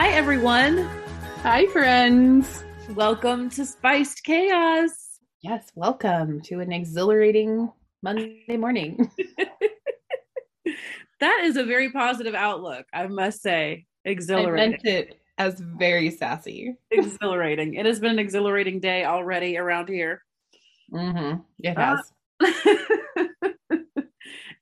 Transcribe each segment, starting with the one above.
Hi, everyone. Hi, friends. Welcome to Spiced Chaos. Yes, welcome to an exhilarating Monday morning. that is a very positive outlook, I must say. Exhilarating. I meant it as very sassy. exhilarating. It has been an exhilarating day already around here. Mm-hmm. It has. Uh,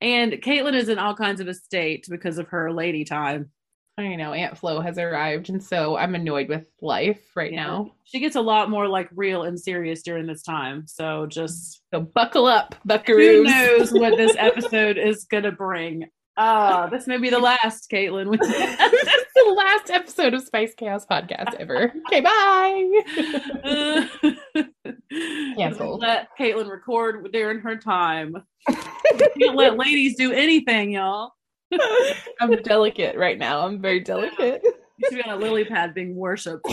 and Caitlin is in all kinds of a state because of her lady time. I know Aunt Flo has arrived, and so I'm annoyed with life right Yeah. now. She gets a lot more like real and serious during this time. So just So buckle up, buckaroos. who knows what this episode is gonna bring. Ah, this may be the last, Caitlin. this is the last episode of Spice Chaos podcast ever. Okay, bye. Canceled. Let Caitlin record during her time. Can't let ladies do anything, y'all. I'm delicate right now. I'm very delicate. You should be on a lily pad being worshipped.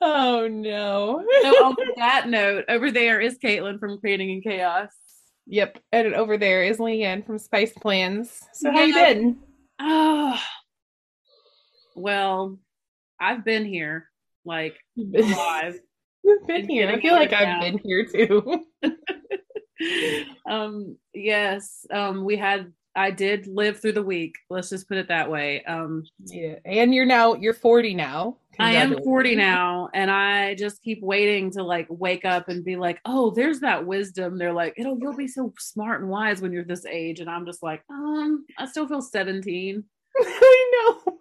oh no. So on that note, over there is Caitlin from Creating in Chaos. Yep. And over there is Leanne from Spice Plans. So how you been? Oh, well, I've been here, like You've been, live. you've been here. I feel like I've been here too. um, yes, um, we had. I did live through the week. Let's just put it that way. Um, yeah. And you're now you're 40 now. I am 40 now, and I just keep waiting to like wake up and be like, "Oh, there's that wisdom." They're like, "It'll you'll be so smart and wise when you're this age," and I'm just like, "Um, I still feel 17." I know.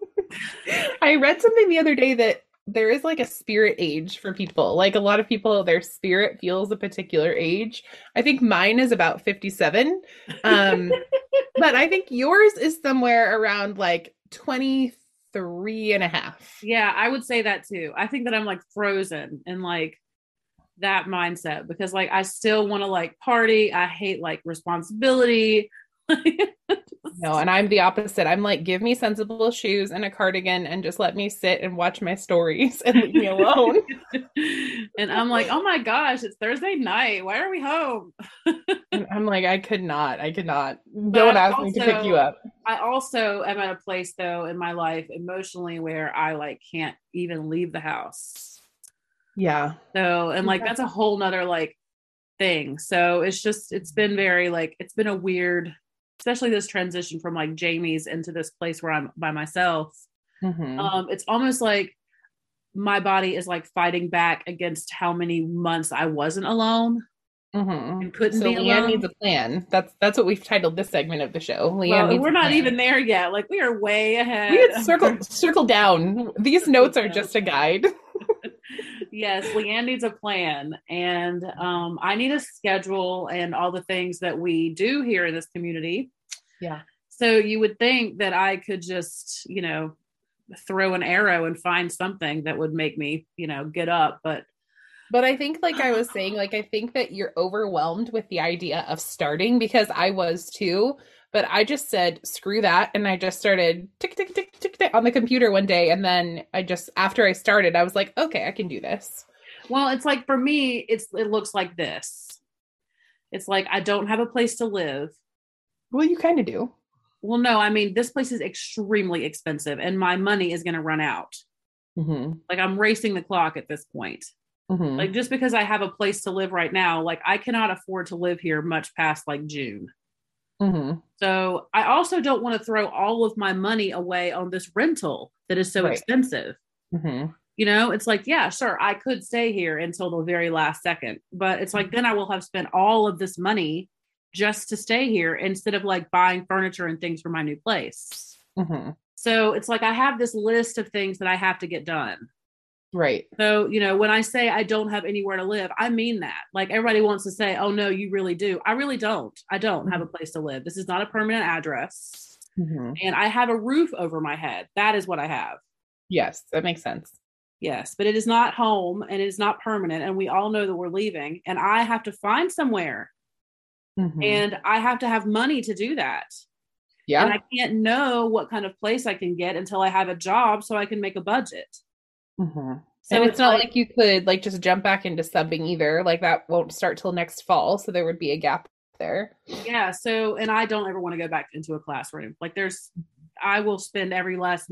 I read something the other day that there is like a spirit age for people. Like a lot of people, their spirit feels a particular age. I think mine is about 57. Um, but I think yours is somewhere around like 23 and a half. Yeah, I would say that too. I think that I'm like frozen in like that mindset because like I still want to like party. I hate like responsibility. No, and I'm the opposite. I'm like, give me sensible shoes and a cardigan and just let me sit and watch my stories and leave me alone. and I'm like, oh my gosh, it's Thursday night. Why are we home? And I'm like, I could not. I could not. Don't ask me to pick you up. I also am at a place though in my life emotionally where I like can't even leave the house. Yeah. So, and like that's a whole nother like thing. So it's just, it's been very like, it's been a weird, especially this transition from like Jamie's into this place where I'm by myself. Mhm. Um, it's almost like my body is like fighting back against how many months I wasn't alone Mhm. and couldn't So be Leanne alone. needs a plan. That's that's what we've titled this segment of the show. Leanne Well, we're not plan. even there yet. Like we are way ahead. We had circle circle down. These notes are just a guide. yes, Leanne needs a plan, and um, I need a schedule and all the things that we do here in this community. Yeah. So you would think that I could just, you know, throw an arrow and find something that would make me, you know, get up. But But I think, like I was saying, like I think that you're overwhelmed with the idea of starting because I was too. But I just said, screw that. And I just started tick, tick, tick, tick, tick on the computer one day. And then I just, after I started, I was like, okay, I can do this. well, it's like for me, it's it looks like this. It's like I don't have a place to live. Well, you kind of do. Well, no, I mean this place is extremely expensive, and my money is going to run out. Mm-hmm. Like I'm racing the clock at this point. Mm-hmm. like just because i have a place to live right now like i cannot afford to live here much past like june mm-hmm. so i also don't want to throw all of my money away on this rental that is so Right. expensive Mm-hmm. you know it's like yeah sure i could stay here until the very last second but it's like then i will have spent all of this money just to stay here instead of like buying furniture and things for my new place Mm-hmm. so it's like i have this list of things that i have to get done Right. So, you know, when I say I don't have anywhere to live, I mean that. Like everybody wants to say, oh, no, you really do. I really don't. I don't have a place to live. This is not a permanent address. Mm-hmm. And I have a roof over my head. That is what I have. Yes, that makes sense. Yes. But it is not home and it is not permanent. And we all know that we're leaving. And I have to find somewhere Mhm. and I have to have money to do that. yeah. And I can't know what kind of place I can get until I have a job so I can make a budget. Mhm. So and it's, not like, you could like just jump back into subbing either. Like that won't start till next fall, so there would be a gap there. yeah so and i don't ever want to go back into a classroom like there's I will spend every last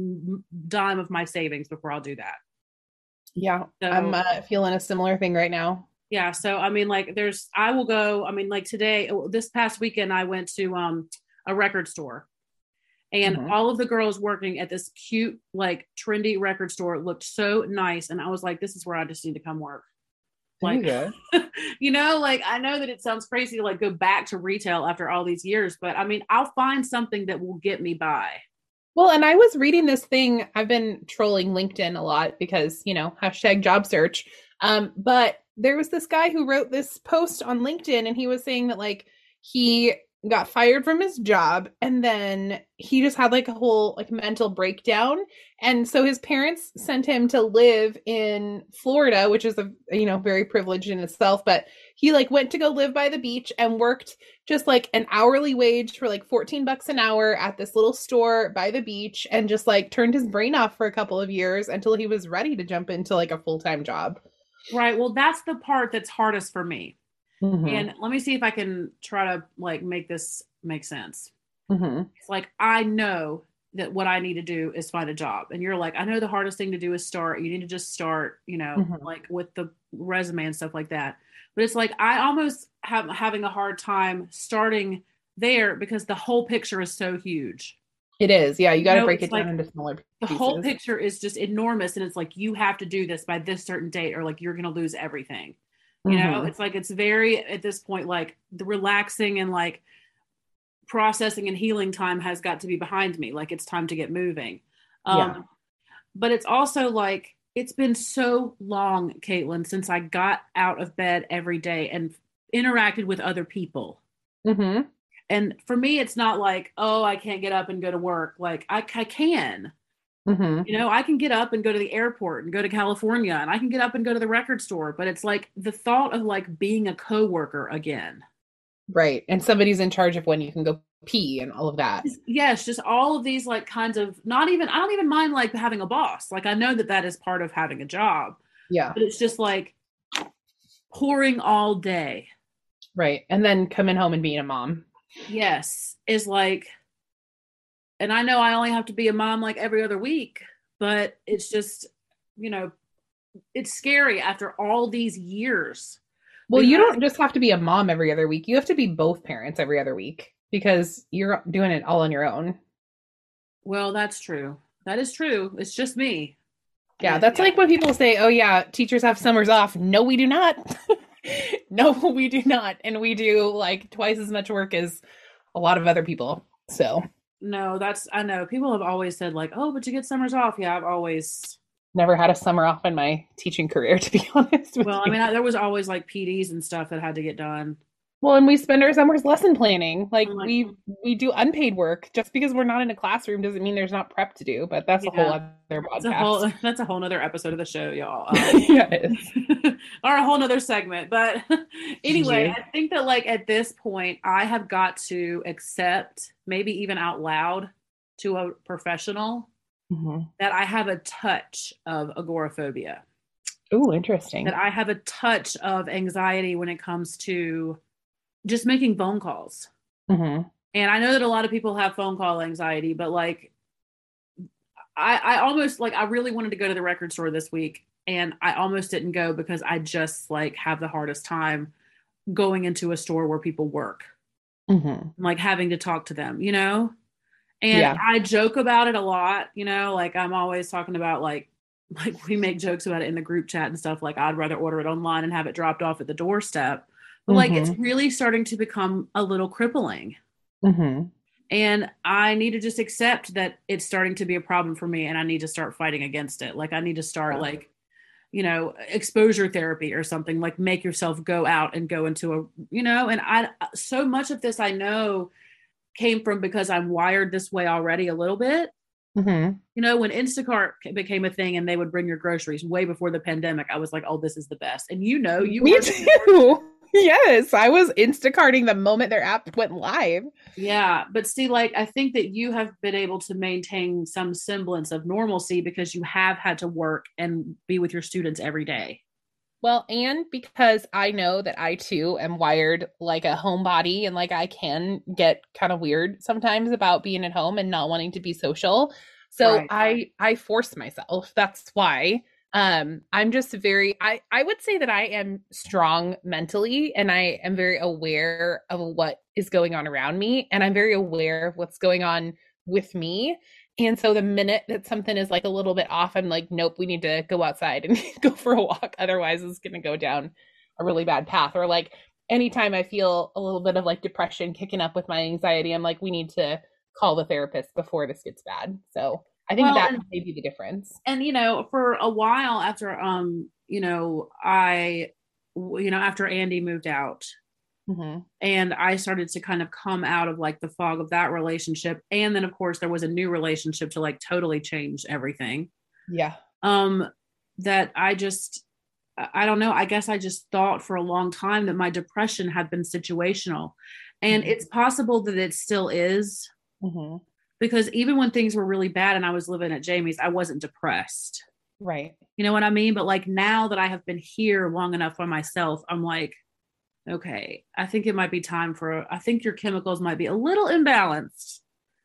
dime of my savings before I'll do that. Yeah, So- I'm uh, feeling a similar thing right now. Yeah. So I mean, like, there's I will go. I mean, like today, this past weekend, I went to um a record store, and Mhm. all of the girls working at this cute, like, trendy record store looked so nice, and I was like, this is where I just need to come work. There you Like, you know, like I know that it sounds crazy to like go back to retail after all these years, but I mean, I'll find something that will get me by. Well, and I was reading this thing. I've been trolling LinkedIn a lot because, you know, hashtag job search. Um, but there was this guy who wrote this post on LinkedIn and he was saying that like he got fired from his job and then he just had like a whole like mental breakdown. And so his parents sent him to live in Florida, which is a you know very privileged in itself, but he like went to go live by the beach and worked just like an hourly wage for like 14 bucks an hour at this little store by the beach and just like turned his brain off for a couple of years until he was ready to jump into like a full-time job. Right. Well, that's the part that's hardest for me. Mhm. And let me see if I can try to like make this make sense. Mhm. It's like I know that what I need to do is find a job. And you're like, I know the hardest thing to do is start. You need to just start, you know, Mhm. like with the resume and stuff like that. But it's like I almost have having a hard time starting there because the whole picture is so huge. It is. Yeah, you got to No, break it's it down into smaller pieces. The whole picture is just enormous and it's like you have to do this by this certain date or like you're going to lose everything. You know, Mhm. it's like it's very at this point like the relaxing and like processing and healing time has got to be behind me. Like it's time to get moving. Um Yeah. but it's also like it's been so long, Caitlin, since I got out of bed every day and interacted with other people. Mhm. And for me, it's not like, oh, I can't get up and go to work. Like I, I can, Mhm. you know, I can get up and go to the airport and go to California and I can get up and go to the record store. But it's like the thought of like being a coworker again. Right. And somebody's in charge of when you can go pee and all of that. Yes, just all of these like kinds of not even I don't even mind like having a boss. Like I know that that is part of having a job, Yeah. but it's just like pouring all day. Right. And then coming home and being a mom. Yes, is like and I know I only have to be a mom like every other week, but it's just, you know, it's scary after all these years. Well, We you have- don't just have to be a mom every other week. You have to be both parents every other week because you're doing it all on your own. Well, that's true. That is true. It's just me. Yeah, that's like when people say, "Oh yeah, teachers have summers off." No, we do not. no, we do not. And we do like twice as much work as a lot of other people. So, No, that's I know. People have always said like, "Oh, but you get summers off." Yeah, I've always never had a summer off in my teaching career to be honest with Well, I mean, I, there was always like PDs and stuff that had to get done. Well, and we spend our summers lesson planning. Like Oh we God. we do unpaid work. Just because we're not in a classroom doesn't mean there's not prep to do. But that's a whole Yeah. other That's a podcast. whole that's a whole nother episode of the show, y'all. Um, yeah, is. or a whole nother segment. But anyway, Yeah. I think that like at this point, I have got to accept, maybe even out loud to a professional, Mhm. that I have a touch of agoraphobia, Ooh, interesting. that I have a touch of anxiety when it comes to just making phone calls. Mhm. And I know that a lot of people have phone call anxiety, but like I, I almost like I really wanted to go to the record store this week and I almost didn't go because I just like have the hardest time going into a store where people work, Mhm. like having to talk to them, you know? And Yeah. I joke about it a lot, you know, like I'm always talking about like like we make jokes about it in the group chat and stuff like I'd rather order it online and have it dropped off at the doorstep. But like it's really starting to become a little crippling. Mhm. And I need to just accept that it's starting to be a problem for me and I need to start fighting against it. Like I need to start like, you know, exposure therapy or something like make yourself go out and go into a, you know, and I so much of this I know came from because I'm wired this way already a little bit. Mhm. You know, when Instacart became a thing and they would bring your groceries way before the pandemic, I was like, "Oh, this is the best." And you know, you Me were- too. Yes, I was Instacarting the moment their app went live. Yeah, but see, like I think that you have been able to maintain some semblance of normalcy because you have had to work and be with your students every day. Well, and because I know that I too am wired like a homebody and like I can get kind of weird sometimes about being at home and not wanting to be social. So Right. I I force myself. That's why um I'm just very I I would say that I am strong mentally and I am very aware of what is going on around me and I'm very aware of what's going on with me. And so the minute that something is like a little bit off, I'm like, nope, we need to go outside and go for a walk. Otherwise, it's going to go down a really bad path. Or like anytime I feel a little bit of like depression kicking up with my anxiety, I'm like, we need to call the therapist before this gets bad. So I think Well, that and- may be the difference. and you know for a while after um you know I you know after andy moved out hmm and i started to kind of come out of like the fog of that relationship and then of course there was a new relationship to like totally change everything Yeah. um that i just I don't know. I guess I just thought for a long time that my depression had been situational. And Mhm. it's possible that it still is hmm because even when things were really bad and I was living at Jamie's, I wasn't depressed. Right. You know what I mean? But like now that I have been here long enough by myself, I'm like, okay, I think it might be time for, I think your chemicals might be a little imbalanced.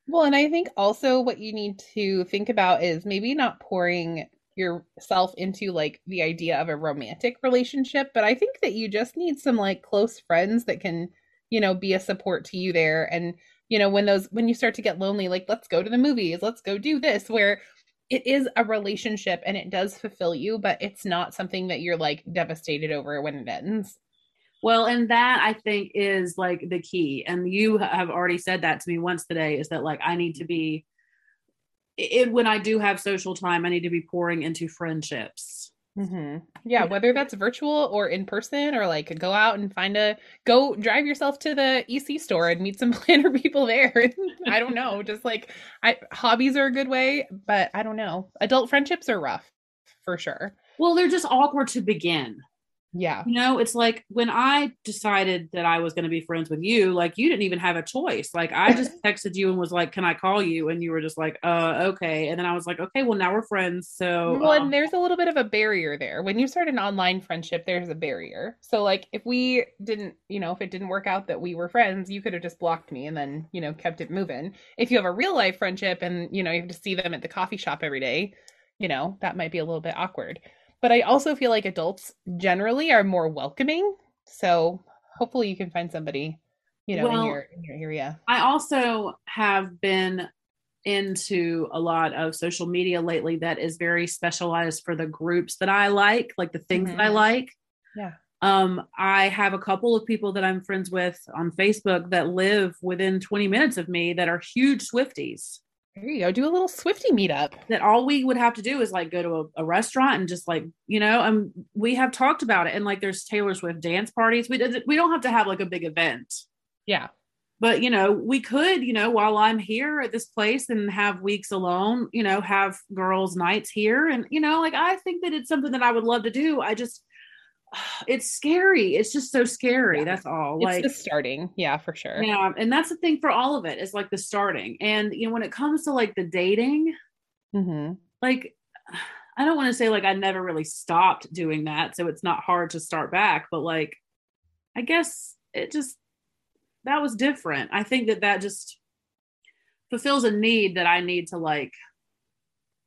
Well, and I think also what you need to think about is maybe not pouring yourself into like the idea of a romantic relationship, but I think that you just need some like close friends that can, you know, be a support to you there. And, you know, when those, when you start to get lonely, like, let's go to the movies, let's go do this, where it is a relationship and it does fulfill you, but it's not something that you're like devastated over when it ends. Well, and that I think is like the key. And you have already said that to me once today is that like I need to be, it, when I do have social time, I need to be pouring into friendships. Mm-hmm. Yeah, whether that's virtual or in person, or like go out and find a go drive yourself to the EC store and meet some planner people there. I don't know, just like I hobbies are a good way, but I don't know. Adult friendships are rough for sure. Well, they're just awkward to begin. Yeah. You know, it's like when I decided that I was going to be friends with you, like you didn't even have a choice. Like I just texted you and was like, "Can I call you?" And you were just like, "Uh, okay." And then I was like, "Okay, well now we're friends." So Well, um, and there's a little bit of a barrier there. When you start an online friendship, there's a barrier. So, like, if we didn't, you know, if it didn't work out that we were friends, you could have just blocked me and then, you know, kept it moving. If you have a real life friendship and, you know, you have to see them at the coffee shop every day, you know, that might be a little bit awkward. But I also feel like adults generally are more welcoming. So, hopefully, you can find somebody, you know, Well, in your in your area. I also have been into a lot of social media lately that is very specialized for the groups that I like, like the things that I like. Yeah. Um, I have a couple of people that I'm friends with on Facebook that live within 20 minutes of me that are huge Swifties. There you go. Do a little Swifty meetup. That all we would have to do is like go to a, a restaurant and just like, you know, and we have talked about it. And like there's Taylor Swift dance parties. We, we don't have to have like a big event Yeah. but you know we could you know while i'm here at this place and have weeks alone you know have girls nights here and you know like i think that it's something that i would love to do i just it's scary it's just so scary Yeah. that's all It's like the starting. Yeah, for sure. yeah and that's the thing for all of it is like the starting and you know when it comes to like the dating Mm-hmm. like i don't want to say like i never really stopped doing that so it's not hard to start back but like i guess it just that was different i think that that just fulfills a need that i need to like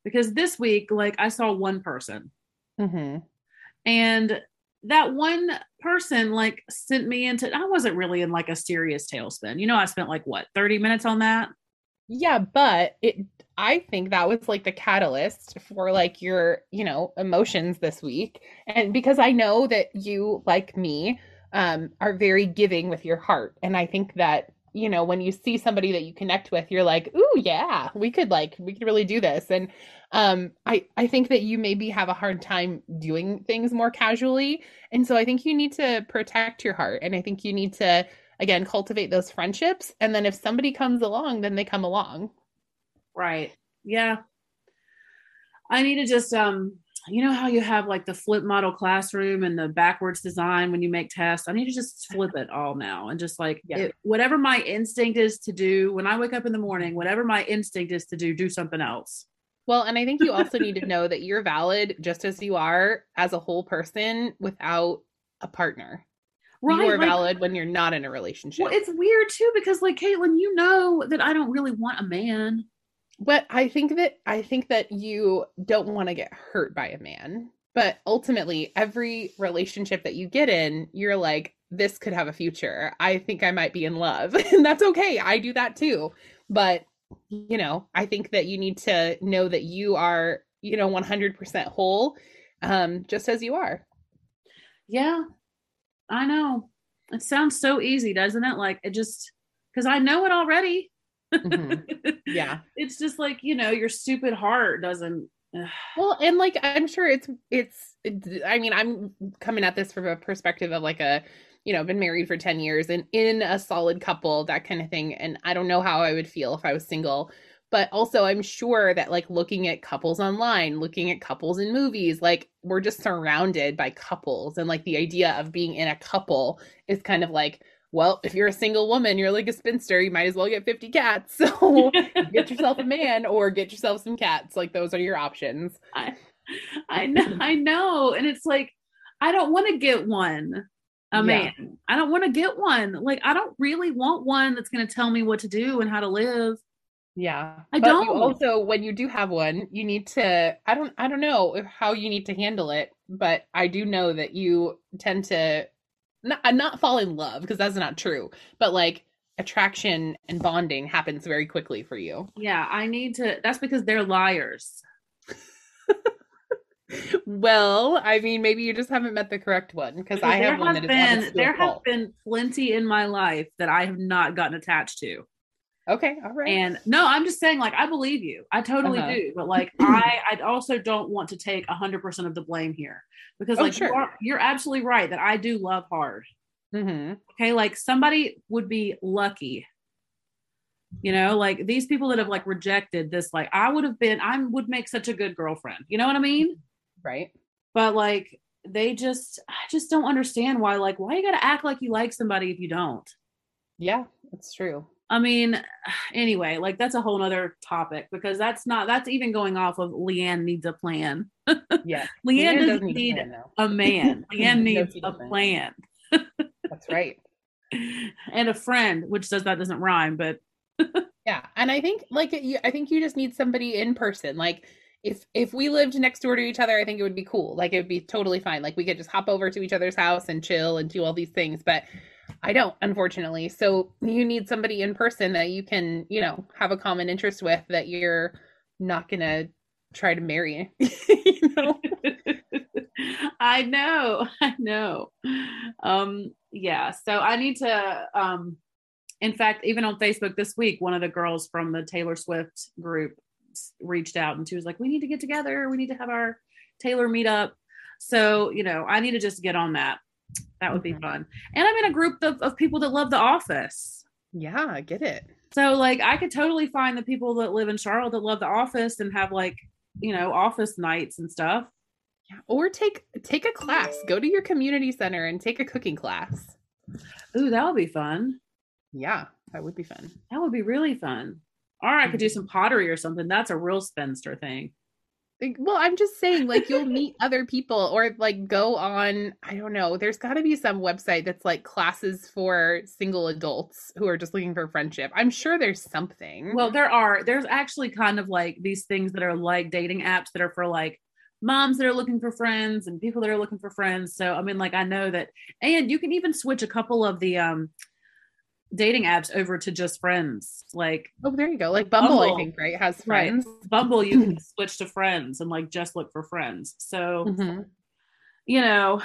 because this week like i saw one person Mm-hmm. and that one person like sent me into i wasn't really in like a serious tailspin you know i spent like what 30 minutes on that Yeah, but it I think that was like the catalyst for like your, you know, emotions this week. And because I know that you like me um are very giving with your heart. And I think that, you know, when you see somebody that you connect with, you're like, "Ooh, yeah, we could like we could really do this." And um I I think that you maybe have a hard time doing things more casually. And so I think you need to protect your heart and I think you need to again cultivate those friendships and then if somebody comes along then they come along Right. Yeah. I need to just um you know how you have like the flip model classroom and the backwards design when you make tests. I need to just flip it all now and just like Yeah. it, whatever my instinct is to do when I wake up in the morning, whatever my instinct is to do, do something else. Well, and I think you also need to know that you're valid just as you are as a whole person without a partner. Right. You are like, valid when you're not in a relationship. Well, it's weird too because like Caitlin, you know that I don't really want a man. But I think that I think that you don't want to get hurt by a man. But ultimately, every relationship that you get in, you're like, this could have a future. I think I might be in love. and that's okay. I do that too. But, you know, I think that you need to know that you are, you know, 100% whole, um, just as you are. Yeah, I know. It sounds so easy, doesn't it? Like it just, because I know it already. Mm-hmm. Yeah. it's just like, you know, your stupid heart doesn't well and like i'm sure it's it's i mean i'm coming at this from a perspective of like a you know been married for 10 years and in a solid couple that kind of thing and i don't know how i would feel if i was single but also i'm sure that like looking at couples online looking at couples in movies like we're just surrounded by couples and like the idea of being in a couple is kind of like well, if you're a single woman, you're like a spinster, you might as well get 50 cats. So get yourself a man or get yourself some cats. Like those are your options. I, I know, I know. And it's like, I don't want to get one, a yeah. man. I don't want to get one. Like, I don't really want one that's going to tell me what to do and how to live. Yeah. I but don't. also, when you do have one, you need to, I don't, I don't know how you need to handle it, but I do know that you tend to not, uh, not fall in love because that's not true, but like attraction and bonding happens very quickly for you. Yeah, I need to. That's because they're liars. well, I mean, maybe you just haven't met the correct one because I have one that been, is There have been plenty in my life that I have not gotten attached to. Okay, all right. And no, I'm just saying, like, I believe you. I totally uh-huh. do. But like, I, I also don't want to take hundred percent of the blame here because, oh, like, sure. you are, you're absolutely right that I do love hard. Mm-hmm. Okay, like somebody would be lucky. You know, like these people that have like rejected this, like I would have been, I would make such a good girlfriend. You know what I mean? Right. But like, they just, I just don't understand why. Like, why you got to act like you like somebody if you don't? Yeah, that's true. I mean, anyway, like that's a whole nother topic because that's not that's even going off of Leanne needs a plan. Yeah. Leanne, Leanne doesn't need, need a, a, man. Leanne needs a plan. that's right. And a friend, which says that doesn't rhyme, but yeah. And I think like you, I think you just need somebody in person. Like if if we lived next door to each other, I think it would be cool. Like it would be totally fine. Like we could just hop over to each other's house and chill and do all these things. But I don't, unfortunately. So you need somebody in person that you can, you know, have a common interest with that you're not going to try to marry. you know? I know. I know. Um yeah, so I need to um in fact, even on Facebook this week, one of the girls from the Taylor Swift group reached out and she was like, "We need to get together. We need to have our Taylor meetup." So, you know, I need to just get on that that would be mm-hmm. fun. And I'm in a group of, of people that love The Office. Yeah, I get it. So like I could totally find the people that live in Charlotte that love The Office and have like, you know, office nights and stuff. Yeah. Or take take a class. Go to your community center and take a cooking class. Ooh, that would be fun. Yeah, that would be fun. That would be really fun. Or I could do mm-hmm. some pottery or something. That's a real spinster thing well i'm just saying like you'll meet other people or like go on i don't know there's got to be some website that's like classes for single adults who are just looking for friendship i'm sure there's something well there are there's actually kind of like these things that are like dating apps that are for like moms that are looking for friends and people that are looking for friends so i mean like i know that and you can even switch a couple of the um dating apps over to just friends. Like oh, there you go. Like Bumble, Bumble I think right has friends. Right. Bumble, you can switch to friends and like just look for friends. So mm-hmm. you know,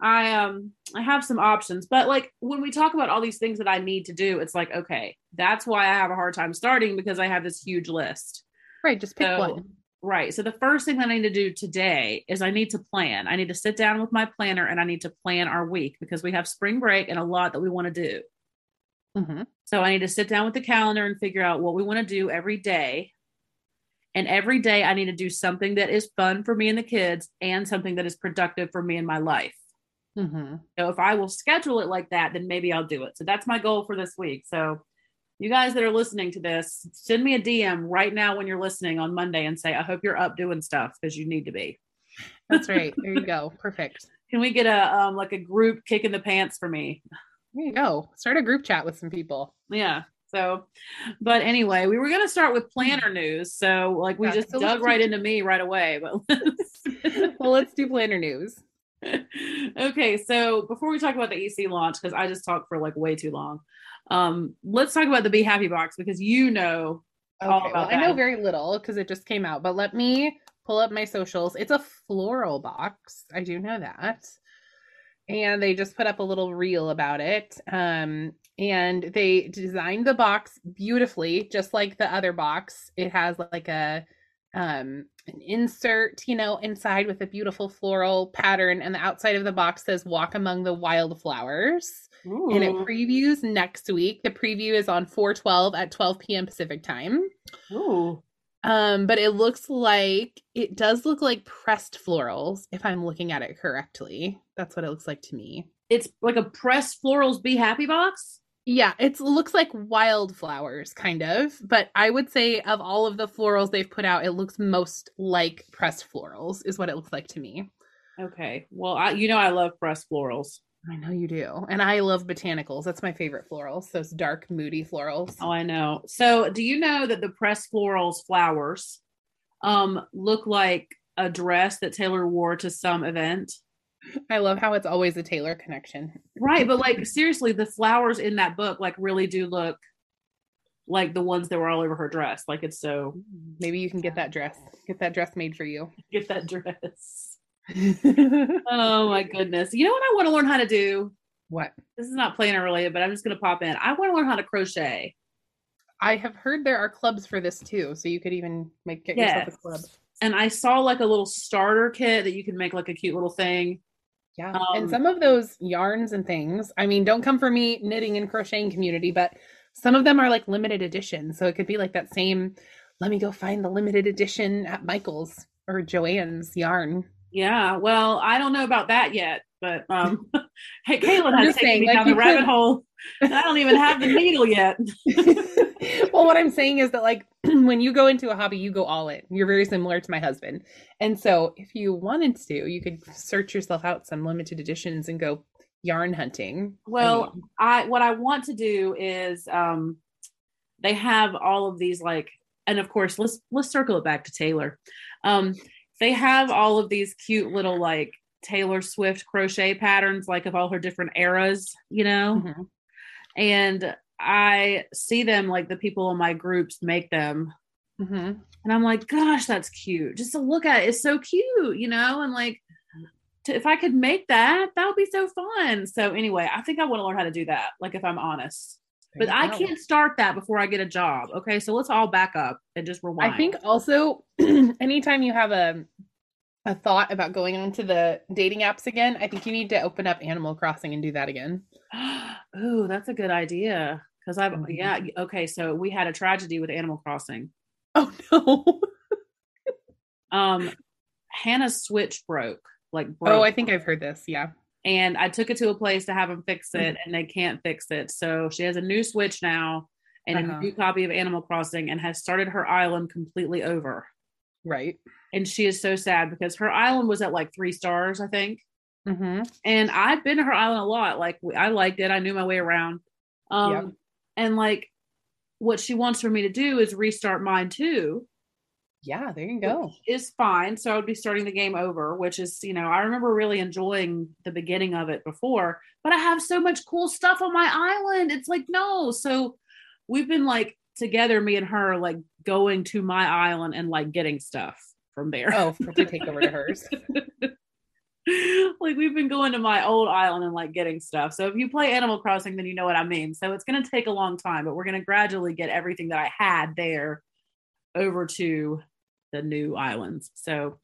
I um I have some options, but like when we talk about all these things that I need to do, it's like okay, that's why I have a hard time starting because I have this huge list. Right, just pick so, one. Right. So the first thing that I need to do today is I need to plan. I need to sit down with my planner and I need to plan our week because we have spring break and a lot that we want to do. Mm-hmm. So I need to sit down with the calendar and figure out what we want to do every day. And every day I need to do something that is fun for me and the kids and something that is productive for me in my life. Mm-hmm. So if I will schedule it like that, then maybe I'll do it. So that's my goal for this week. So you guys that are listening to this, send me a DM right now when you're listening on Monday and say, I hope you're up doing stuff because you need to be. That's right. There you go. Perfect. Can we get a um like a group kick in the pants for me? There you go. Start a group chat with some people. Yeah. So, but anyway, we were going to start with planner news. So, like, we Yeah, just so dug right do- into me right away. But let's- well, let's do planner news. okay. So, before we talk about the EC launch, because I just talked for like way too long, um, let's talk about the Be Happy box because you know, All about well, I know very little because it just came out, but let me pull up my socials. It's a floral box. I do know that. And they just put up a little reel about it. Um, and they designed the box beautifully, just like the other box. It has like a um an insert, you know, inside with a beautiful floral pattern, and the outside of the box says walk among the wildflowers and it previews next week. The preview is on 412 at 12 p.m. Pacific time. ooh, Um, but it looks like it does look like pressed florals, if I'm looking at it correctly. That's what it looks like to me. it's like a pressed florals Be Happy box. Yeah, it looks like wildflowers, kind of. But I would say of all of the florals they've put out, it looks most like pressed florals, is what it looks like to me. Okay. Well, I, you know, I love pressed florals. I know you do. And I love botanicals. That's my favorite florals, those dark, moody florals. Oh, I know. So, do you know that the pressed florals flowers um look like a dress that Taylor wore to some event? I love how it's always a Taylor connection. Right, but like seriously, the flowers in that book like really do look like the ones that were all over her dress. Like it's so Maybe you can get that dress. Get that dress made for you. get that dress. Oh my goodness. You know what I want to learn how to do? what? This is not planner related, but I'm just gonna pop in. I want to learn how to crochet. I have heard there are clubs for this too, so you could even make get yourself a club. And I saw like a little starter kit that you can make like a cute little thing. Yeah. Um, and some of those yarns and things, I mean, don't come for me knitting and crocheting community, but some of them are like limited edition. So it could be like that same, let me go find the limited edition at Michael's or Joann's yarn. Yeah, well, I don't know about that yet, but um, hey, Caitlin has taken saying, me like, down the you rabbit hole. I don't even have the needle yet. well, what I'm saying is that like when you go into a hobby, you go all in. You're very similar to my husband. And so if you wanted to, you could search yourself out some limited editions and go yarn hunting. Well, I what I want to do is um, they have all of these like, and of course, let's let's circle it back to Taylor. Um, they have all of these cute little like Taylor Swift crochet patterns, like of all her different eras, you know. mhm. And I see them like the people in my groups make them Mhm. And I'm like, gosh, that's cute. Just to look at it, it's so cute, you know? And like, to, if I could make that, that would be so fun. So, anyway, I think I want to learn how to do that, like, if I'm honest. But you I can't start that before I get a job. Okay. So, let's all back up and just rewind. I think also anytime you have a a thought about going onto the dating apps again, I think you need to open up Animal Crossing and do that again. Ooh, that's a good idea. Because I've, Mhm. yeah. Okay. So, we had a tragedy with Animal Crossing. Oh no. Um, Hannah's switch broke, like, broke. Oh, I think I've heard this. Yeah. And I took it to a place to have them fix Mm-hmm. it, and they can't fix it. So she has a new Switch now and Uh-huh. a new copy of Animal Crossing, and has started her island completely over. Right. And she is so sad because her island was at like three stars, I think. Mm-hmm. And I've been to her island a lot. Like I liked it. I knew my way around. Um, Yep. and like what she wants for me to do is restart mine too. Yeah, there you go. is fine. So I would be starting the game over, which is, you know, I remember really enjoying the beginning of it before, but I have so much cool stuff on my island. It's like, no. So we've been like together, me and her, like going to my island and like getting stuff from there. Oh, to take over to hers. like we've been going to my old island and like getting stuff. So if you play Animal Crossing, then you know what I mean. So it's going to take a long time, but we're going to gradually get everything that I had there over to the new islands. So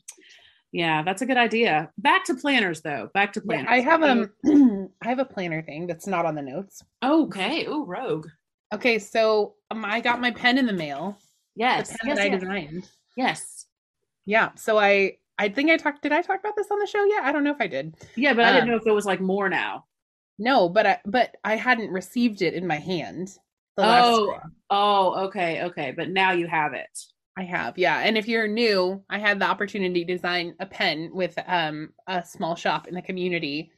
yeah, that's a good idea. Back to planners though. Back to Yeah. I have um I have a planner thing that's not on the notes. okay. Oh, rogue. Okay, so um, I got my pen in the mail. Yes. the pen Yes. that I designed. yes. Yeah, so I I think I talked. Did I talk about this on the show yet? I don't know if I did. Yeah, but I didn't Um, know if it was like more now. No, but I but I hadn't received it in my hand. the Oh, oh, okay, okay. But now you have it. I have, yeah. And if you're new, I had the opportunity to design a pen with um a small shop in the community,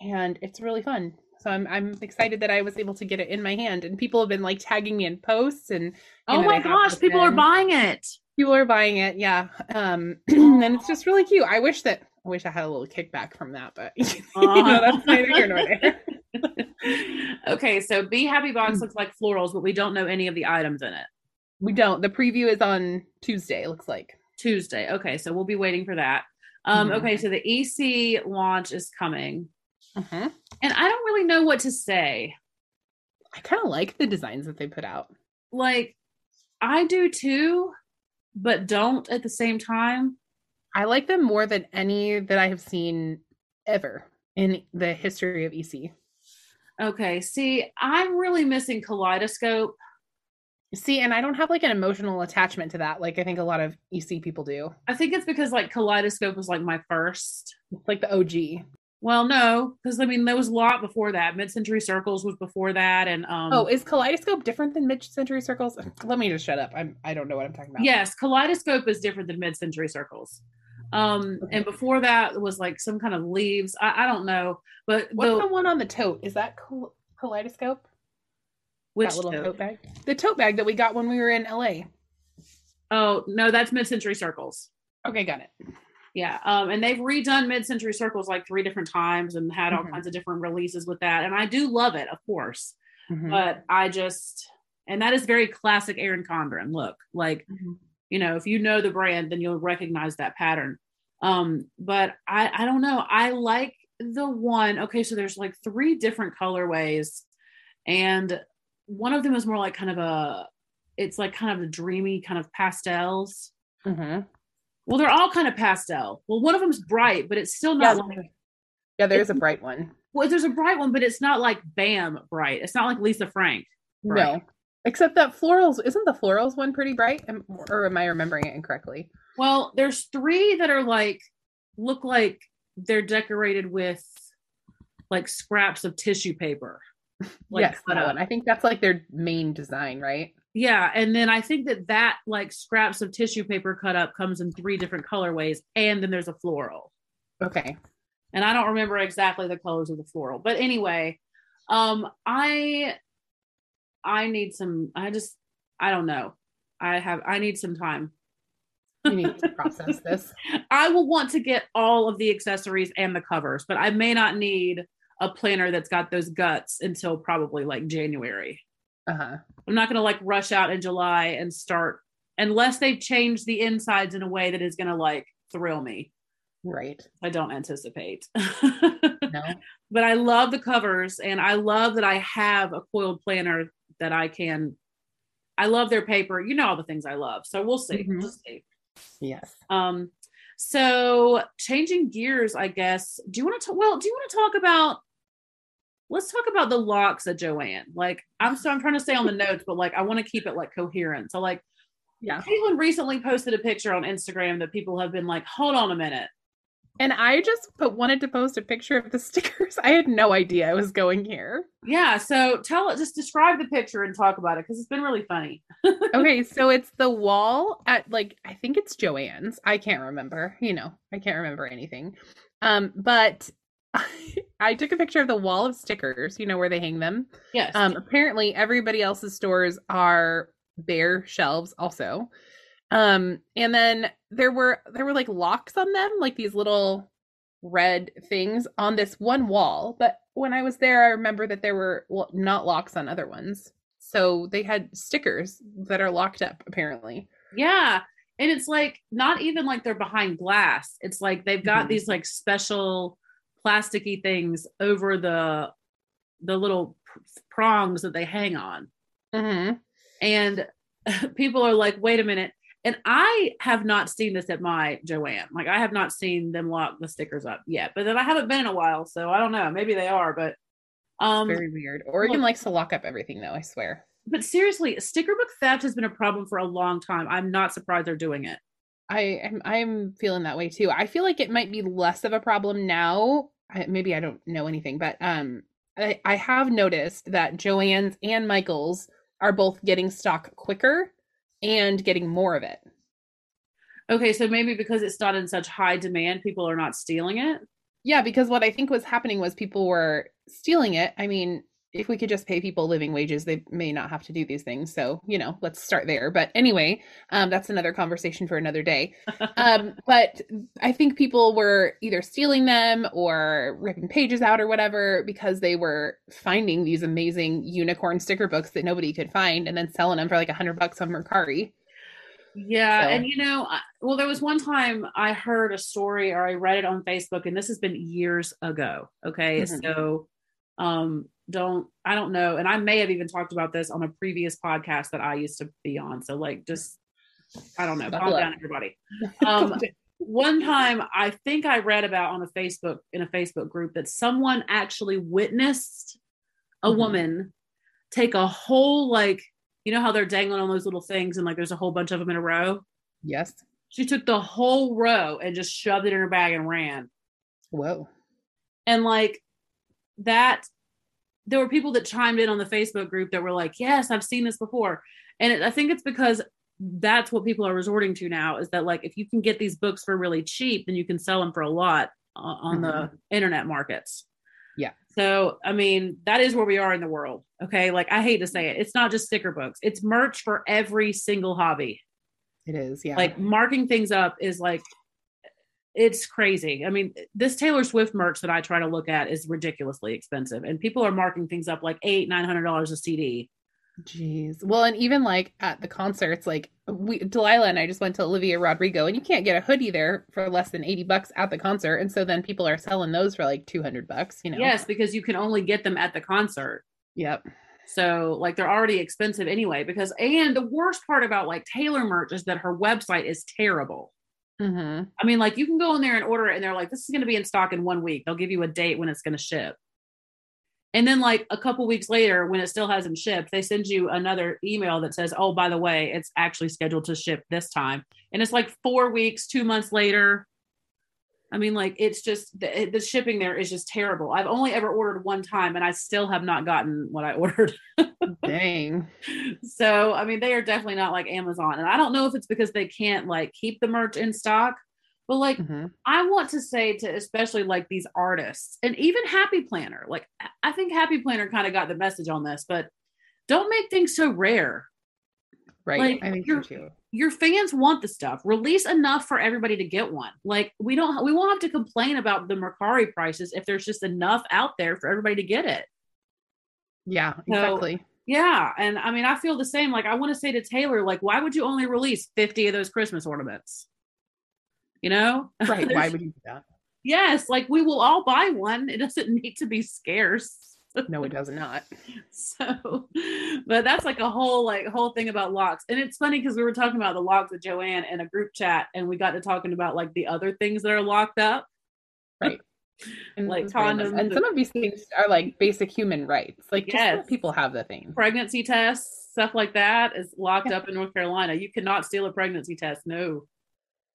and it's really fun. So I'm I'm excited that I was able to get it in my hand, and people have been like tagging me in posts, and Oh I my gosh, people are buying it. people are buying it. Yeah, um, and it's just really cute. I wish that I wish I had a little kickback from that, but you know that's neither here nor there. okay, so Be Happy Box Mm. looks like florals, but we don't know any of the items in it. We don't. The preview is on Tuesday. It looks like. Tuesday. Okay, so we'll be waiting for that. Um, Mhm. okay, so the EC launch is coming. Mhm. And I don't really know what to say. I kind of like the designs that they put out. Like, I do too, but don't at the same time. I like them more than any that I have seen ever in the history of EC. Okay, see, I'm really missing Kaleidoscope. See, and I don't have like an emotional attachment to that, like I think a lot of EC people do. I think it's because like Kaleidoscope was like my first. It's like the OG. Well, no, because I mean there was a lot before that. Mid Century Circles was before that, and um, Oh, is Kaleidoscope different than mid-century circles? Let me just shut up. I'm I don't know what I'm talking about. yes, Kaleidoscope is different than Mid Century Circles. Um, Okay. and before that was like some kind of leaves. I, I don't know, but What's the, the one on the tote? Is that Kaleidoscope? Which that little tote? tote bag. The tote bag that we got when we were in LA. Oh no, that's Mid Century Circles. Okay, got it. Yeah, um, and they've redone Mid Century Circles like three different times and had all Mhm. kinds of different releases with that, and I do love it, of course. Mhm. But I just, and that is very classic Erin Condren. Look, like Mhm. you know, if you know the brand, then you'll recognize that pattern. Um, but I, I don't know. I like the one. Okay, so there's like three different colorways, and one of them is more like kind of a, it's like kind of a dreamy kind of pastels. Mhm. Well, they're all kind of pastel. Well, one of them's bright, but it's still Yeah, not like. yeah, there is a bright one. Well, there's a bright one, but it's not like Bam bright. It's not like Lisa Frank. Right. No. Except that florals isn't the florals one pretty bright? Or am I remembering it incorrectly? Well, there's three that are like look like they're decorated with like scraps of tissue paper. Like yes, cut that one. I think that's like their main design, right? Yeah, and then I think that that like scraps of tissue paper cut up comes in three different colorways, and then there's a floral. Okay. And I don't remember exactly the colors of the floral, but anyway, um, I I need some. I just I don't know. I have I need some time. You need to process this. I will want to get all of the accessories and the covers, but I may not need a planner that's got those guts until probably like January. Uh-huh. I'm not going to like rush out in July and start unless they've changed the insides in a way that is going to like thrill me. Right. I don't anticipate. No. but I love the covers and I love that I have a coiled planner that I can I love their paper. You know all the things I love. So we'll see. Mhm. We'll see. Yes. Um, so changing gears, I guess. Do you want to talk? Well, do you want to talk about? Let's talk about the locks at Joann. Like, I'm so I'm trying to stay on the notes, but like I want to keep it like coherent. So like, Yeah. Caitlin recently posted a picture on Instagram that people have been like, hold on a minute. And I just put, wanted to post a picture of the stickers. I had no idea I was going here. Yeah. So tell it. Just describe the picture and talk about it because it's been really funny. okay, so it's the wall at like I think it's Joann's. I can't remember. You know, I can't remember anything. Um, but I took a picture of the wall of stickers. You know where they hang them. Yes. Um, apparently everybody else's stores are bare shelves also. Um, and then there were there were like locks on them, like these little red things on this one wall. But when I was there, I remember that there were well, not locks on other ones. So they had stickers that are locked up apparently. Yeah. And it's like not even like they're behind glass. It's like they've got Mhm. these like special plasticky things over the the little prongs that they hang on. Mm-hmm. And people are like, "Wait a minute." And I have not seen this at my Joann. Like I have not seen them lock the stickers up yet. But then I haven't been in a while, so I don't know. Maybe they are, but um Very weird. Oregon look- likes to lock up everything though, I swear. but seriously, sticker book theft has been a problem for a long time. I'm not surprised they're doing it. I am I'm feeling that way too. I feel like it might be less of a problem now. I, maybe I don't know anything, but um, I, I have noticed that Joann's and Michael's are both getting stock quicker and getting more of it. Okay, so maybe because it's not in such high demand, people are not stealing it. Yeah, because what I think was happening was people were stealing it. I mean, if we could just pay people living wages, they may not have to do these things. So, you know, let's start there. But anyway, um, that's another conversation for another day. Um, but I think people were either stealing them or ripping pages out or whatever because they were finding these amazing unicorn sticker books that nobody could find and then selling them for like a hundred bucks on Mercari. Yeah, so. and you know, well, there was one time I heard a story or I read it on Facebook, and this has been years ago. Okay, mm-hmm. so um don't i don't know. And i may have even talked about this on a previous podcast that i used to be on. So like just i don't know. Calm down everybody. Um one time i think i read about on a facebook in a facebook group that someone actually witnessed a mm-hmm. woman take a whole like you know how they're dangling on those little things and like there's a whole bunch of them in a row? Yes. She took the whole row and just shoved it in her bag and ran. Whoa. And like that there were people that chimed in on the Facebook group that were like, "Yes, I've seen this before," and it, I think it's because that's what people are resorting to now is that like if you can get these books for really cheap, then you can sell them for a lot on mm-hmm. the internet markets. Yeah. So I mean, that is where we are in the world. Okay, like I hate to say it, it's not just sticker books; it's merch for every single hobby. It is, yeah. Like marking things up is like it's crazy. I mean, this Taylor Swift merch that I try to look at is ridiculously expensive, and people are marking things up like eight, nine hundred dollars a CD. Jeez. Well, and even like at the concerts, like we Delilah and I just went to Olivia Rodrigo, and you can't get a hoodie there for less than eighty bucks at the concert, and so then people are selling those for like two hundred bucks. You know? Yes, because you can only get them at the concert. Yep. So like they're already expensive anyway. Because and the worst part about like Taylor merch is that her website is terrible. Mm-hmm. I mean, like you can go in there and order it, and they're like, "This is going to be in stock in one week." They'll give you a date when it's going to ship, and then like a couple weeks later, when it still hasn't shipped, they send you another email that says, "Oh, by the way, it's actually scheduled to ship this time," and it's like four weeks, two months later. I mean, like it's just the, the, shipping there is just terrible. I've only ever ordered one time, and I still have not gotten what I ordered. Dang. So, I mean, they are definitely not like Amazon, and I don't know if it's because they can't like keep the merch in stock, but like mm-hmm. I want to say to especially like these artists and even Happy Planner. Like I think Happy Planner kind of got the message on this, but don't make things so rare. Right. Like, I think so too your fans want the stuff. Release enough for everybody to get one. Like we don't we won't have to complain about the Mercari prices if there's just enough out there for everybody to get it. Yeah, exactly. So, yeah, and I mean I feel the same. Like I want to say to Taylor like why would you only release 50 of those Christmas ornaments? You know? Right, why would you do that? Yes, like we will all buy one. It doesn't need to be scarce no, it does not. So, but that's like a whole like whole thing about locks, and it's funny because we were talking about the locks with Joann in a group chat, and we got to talking about like the other things that are locked up, right? And like condoms, and some of these things are like basic human rights. Like, yes, people have the thing. Pregnancy tests, stuff like that, is locked yeah. up in North Carolina. You cannot steal a pregnancy test. No.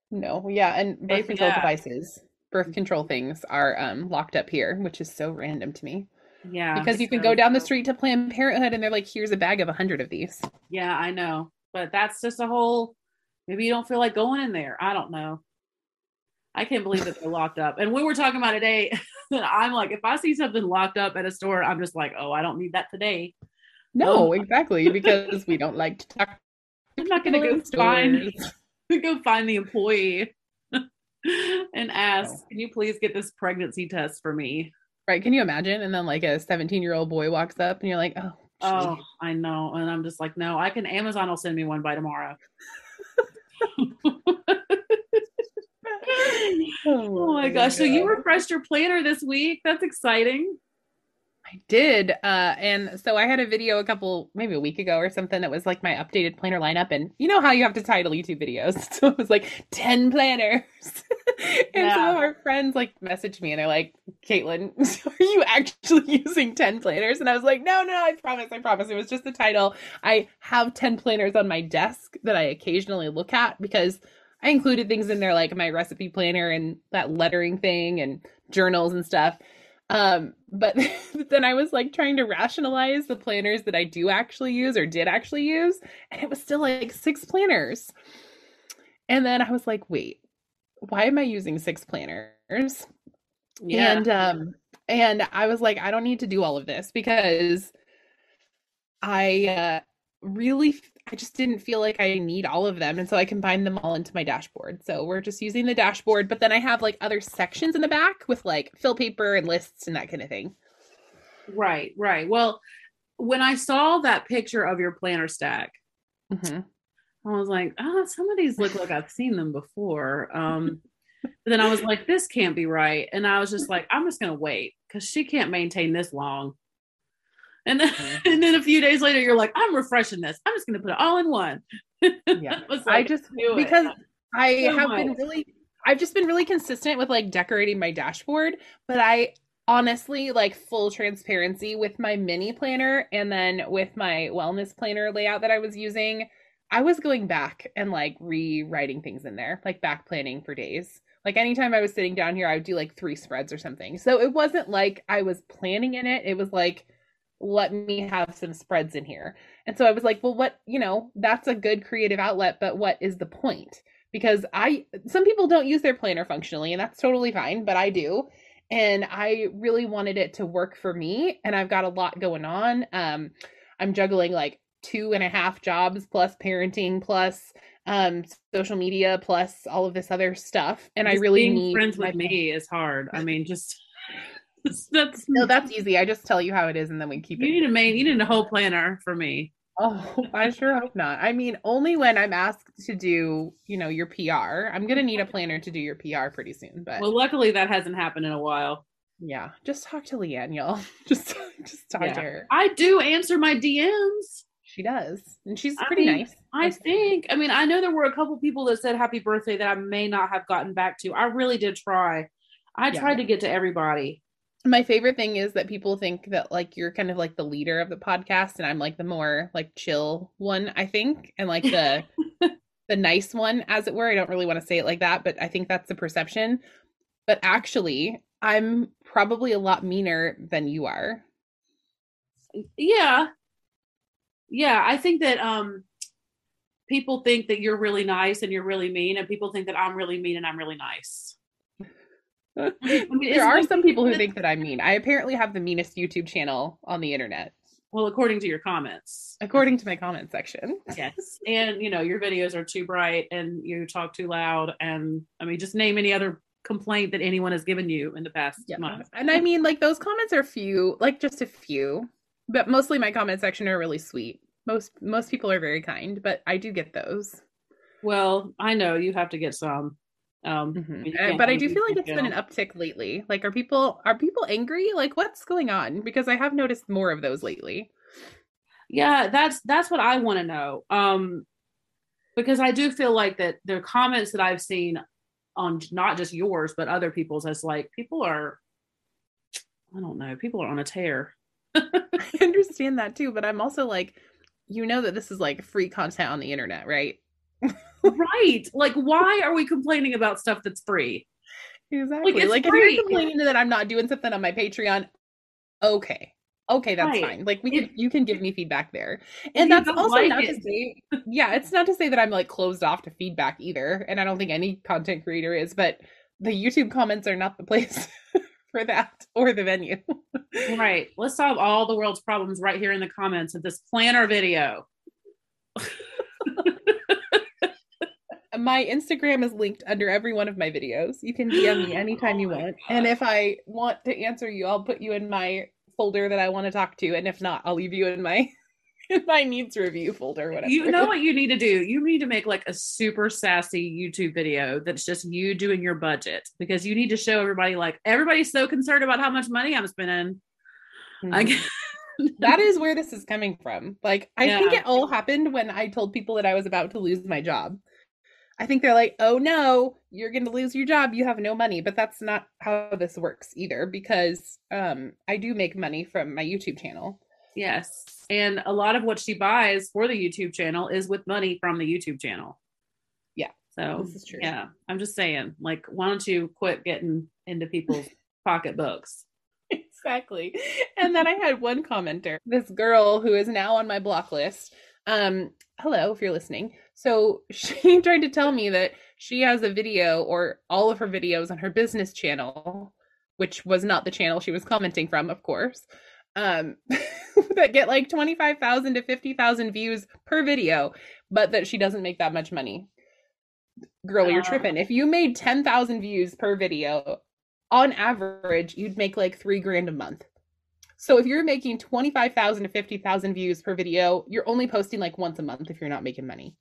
No, yeah, and birth control devices, birth control things are um, locked up here, which is so random to me. Yeah. Because you can go down the street to Planned Parenthood and they're like, here's a bag of a hundred of these. Yeah, I know. But that's just a whole maybe you don't feel like going in there. I don't know. I can't believe that they're locked up. And we were talking about today, eh? I'm like, if I see something locked up at a store, I'm just like, oh, I don't need that today. No, oh. exactly. Because we don't like to talk. I'm not gonna go find go find the employee and ask, can you please get this pregnancy test for me? Right. Can you imagine? And then like a 17 year old boy walks up and you're like, oh, oh, I know. And I'm just like, no, I can, Amazon will send me one by tomorrow. Oh, oh my gosh. So you refreshed your planner this week. That's exciting. I did. Uh, and so I had a video a couple, maybe a week ago or something that was like my updated planner lineup. And you know how you have to title YouTube videos. So it was like 10 planners. and yeah. some of our friends like messaged me and they're like, Caitlin, are you actually using 10 planners? And I was like, no, no, I promise, I promise. It was just the title. I have 10 planners on my desk that I occasionally look at because I included things in there like my recipe planner and that lettering thing and journals and stuff. Um, but then I was like trying to rationalize the planners that I do actually use or did actually use, and it was still like six planners. And then I was like, wait, why am I using six planners? Yeah. And um and I was like, I don't need to do all of this because I uh really I just didn't feel like I need all of them. And so I combined them all into my dashboard. So we're just using the dashboard, but then I have like other sections in the back with like fill paper and lists and that kind of thing. Right, right. Well, when I saw that picture of your planner stack, mm-hmm. I was like, oh, some of these look like I've seen them before. Um, but then I was like, this can't be right. And I was just like, I'm just going to wait because she can't maintain this long. And then, mm-hmm. and then a few days later, you're like, I'm refreshing this. I'm just going to put it all in one. Yeah. I, like, I just, because it. I so have much. been really, I've just been really consistent with like decorating my dashboard, but I honestly like full transparency with my mini planner and then with my wellness planner layout that I was using. I was going back and like rewriting things in there, like back planning for days. Like anytime I was sitting down here, I would do like three spreads or something. So it wasn't like I was planning in it. It was like, let me have some spreads in here. And so I was like, well, what, you know, that's a good creative outlet, but what is the point? Because I, some people don't use their planner functionally, and that's totally fine, but I do. And I really wanted it to work for me. And I've got a lot going on. Um, I'm juggling like two and a half jobs plus parenting plus um social media plus all of this other stuff and just i really need friends with me is hard i mean just that's no that's easy i just tell you how it is and then we keep you it need a main you need a whole planner for me oh i sure hope not i mean only when i'm asked to do you know your pr i'm gonna need a planner to do your pr pretty soon but well luckily that hasn't happened in a while yeah just talk to leanne y'all just just talk yeah. to her i do answer my dms she does. And she's pretty I mean, nice. I think. I mean, I know there were a couple people that said happy birthday that I may not have gotten back to. I really did try. I yeah. tried to get to everybody. My favorite thing is that people think that like you're kind of like the leader of the podcast and I'm like the more like chill one, I think, and like the the nice one as it were. I don't really want to say it like that, but I think that's the perception. But actually, I'm probably a lot meaner than you are. Yeah, yeah, I think that um people think that you're really nice and you're really mean, and people think that I'm really mean and I'm really nice. I mean, there are some people who think that I'm mean. I apparently have the meanest YouTube channel on the internet. Well, according to your comments. According to my comment section. yes. And, you know, your videos are too bright and you talk too loud. And I mean, just name any other complaint that anyone has given you in the past yeah. month. And I mean, like, those comments are few, like, just a few but mostly my comment section are really sweet. Most most people are very kind, but I do get those. Well, I know you have to get some. Um, mm-hmm. but I do feel like it's been an uptick lately. Like, are people are people angry? Like, what's going on? Because I have noticed more of those lately. Yeah, that's that's what I want to know. Um, because I do feel like that the comments that I've seen on not just yours but other people's as like people are, I don't know, people are on a tear. I understand that too, but I'm also like, you know that this is like free content on the internet, right? right. Like, why are we complaining about stuff that's free? Exactly. Like, like if you're complaining that I'm not doing something on my Patreon, okay. Okay, that's right. fine. Like we can you can give me feedback there. And that's also like not it. to say yeah, it's not to say that I'm like closed off to feedback either. And I don't think any content creator is, but the YouTube comments are not the place for that or the venue. right. Let's solve all the world's problems right here in the comments of this planner video. my Instagram is linked under every one of my videos. You can DM me anytime oh you want. God. And if I want to answer you, I'll put you in my folder that I want to talk to. And if not, I'll leave you in my my needs review folder, whatever. You know what you need to do? You need to make like a super sassy YouTube video that's just you doing your budget because you need to show everybody like everybody's so concerned about how much money I'm spending. Mm-hmm. that is where this is coming from. Like I yeah. think it all happened when I told people that I was about to lose my job. I think they're like, "Oh no, you're going to lose your job. You have no money." But that's not how this works either because um I do make money from my YouTube channel. Yes. And a lot of what she buys for the YouTube channel is with money from the YouTube channel. Yeah. So, yeah, I'm just saying, like, why don't you quit getting into people's pocketbooks? exactly. And then I had one commenter, this girl who is now on my block list. Um, hello, if you're listening. So she tried to tell me that she has a video or all of her videos on her business channel, which was not the channel she was commenting from, of course. Um, that get like 25,000 to 50,000 views per video, but that she doesn't make that much money. Girl, you're tripping. If you made 10,000 views per video, on average, you'd make like three grand a month. So if you're making 25,000 to 50,000 views per video, you're only posting like once a month if you're not making money.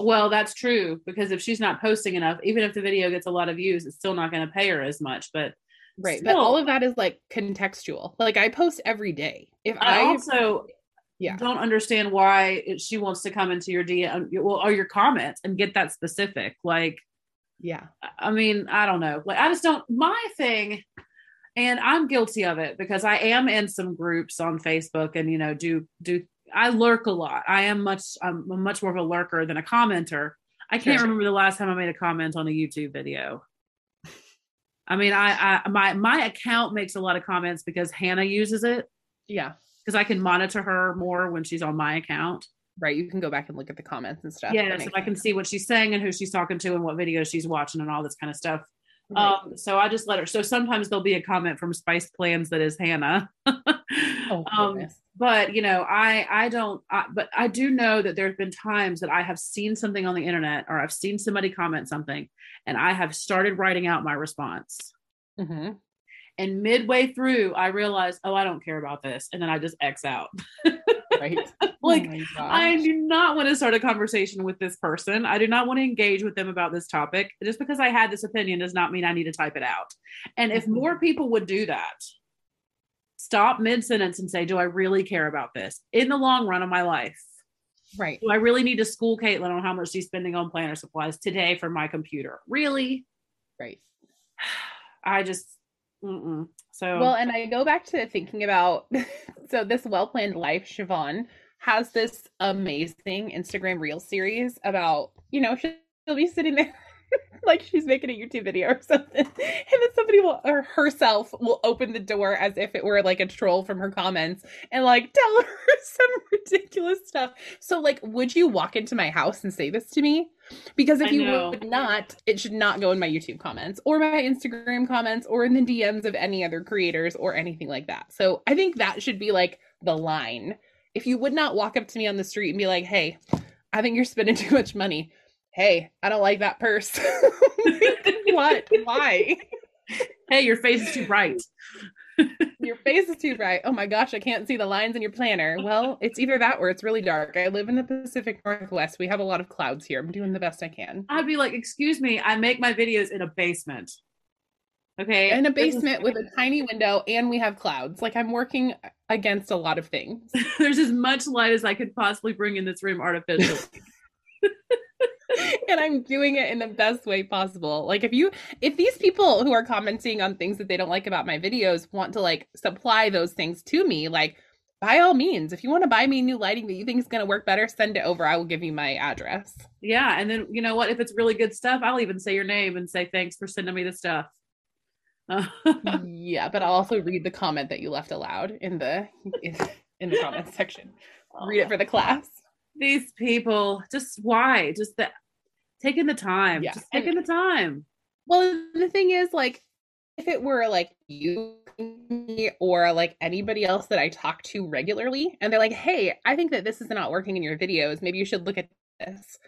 Well, that's true because if she's not posting enough, even if the video gets a lot of views, it's still not going to pay her as much. But Right. But all of that is like contextual. Like I post every day. If I I, also Yeah. don't understand why it, she wants to come into your DM well, or your comments and get that specific. Like, yeah. I mean, I don't know. Like, I just don't. My thing, and I'm guilty of it because I am in some groups on Facebook, and you know, do do I lurk a lot. I am much. I'm much more of a lurker than a commenter. I can't Sure. remember the last time I made a comment on a YouTube video. I mean, I, I my my account makes a lot of comments because Hannah uses it Yeah. because I can monitor her more when she's on my account. Right. You can go back and look at the comments and stuff. Yeah, makes I can sense. see what she's saying and who she's talking to and what videos she's watching and all this kind of stuff. Right. Um, so I just let her. So sometimes there'll be a comment from Spice Plans that is Hannah. oh, um. But you know, I I don't. I, but I do know that there's been times that I have seen something on the internet or I've seen somebody comment something, and I have started writing out my response. Mhm. And midway through, I realized, oh, I don't care about this, and then I just X out. Right. Like, Oh I do not want to start a conversation with this person. I do not want to engage with them about this topic. Just because I had this opinion does not mean I need to type it out. And if Mhm. more people would do that, stop mid sentence and say, Do I really care about this in the long run of my life? Right. Do I really need to school Caitlin on how much she's spending on planner supplies today for my computer? Really? Right. I just, mm-mm. so Well, and I go back to thinking about so this well planned life, Siobhan has this amazing Instagram reel series about, you know, she'll, she'll be sitting there like she's making a YouTube video or something. And then somebody will or herself will open the door as if it were like a troll from her comments and like tell her some ridiculous stuff. So like would you walk into my house and say this to me? Because if I you know. would not, it should not go in my YouTube comments or my Instagram comments or in the DMs of any other creators or anything like that. So I think that should be like the line. If you would not walk up to me on the street and be like, hey, I think you're spending too much money. Hey, I don't like that purse. what? Why? hey, your face is too bright. Your face is too bright. Oh my gosh, I can't see the lines in your planner. Well, it's either that or it's really dark. I live in the Pacific Northwest. We have a lot of clouds here. I'm doing the best I can. I'd be like, Excuse me, I make my videos in a basement. Okay. In a basement with a tiny window, and we have clouds. Like I'm working against a lot of things. there's as much light as I could possibly bring in this room artificially. and I'm doing it in the best way possible. Like if you if these people who are commenting on things that they don't like about my videos want to like supply those things to me, like by all means, if you want to buy me new lighting that you think is going to work better, send it over. I will give you my address. yeah. And then, you know what? If it's really good stuff, I'll even say your name and say thanks for sending me the stuff. yeah, but I'll also read the comment that you left aloud in the in, in the comments section. Read it for the class. These people, just why? Just that taking the time. Yeah. Just taking the time. Well, the thing is, like, if it were like you or like anybody else that I talk to regularly, and they're like, "Hey, I think that this is not working in your videos. Maybe you should look at this,"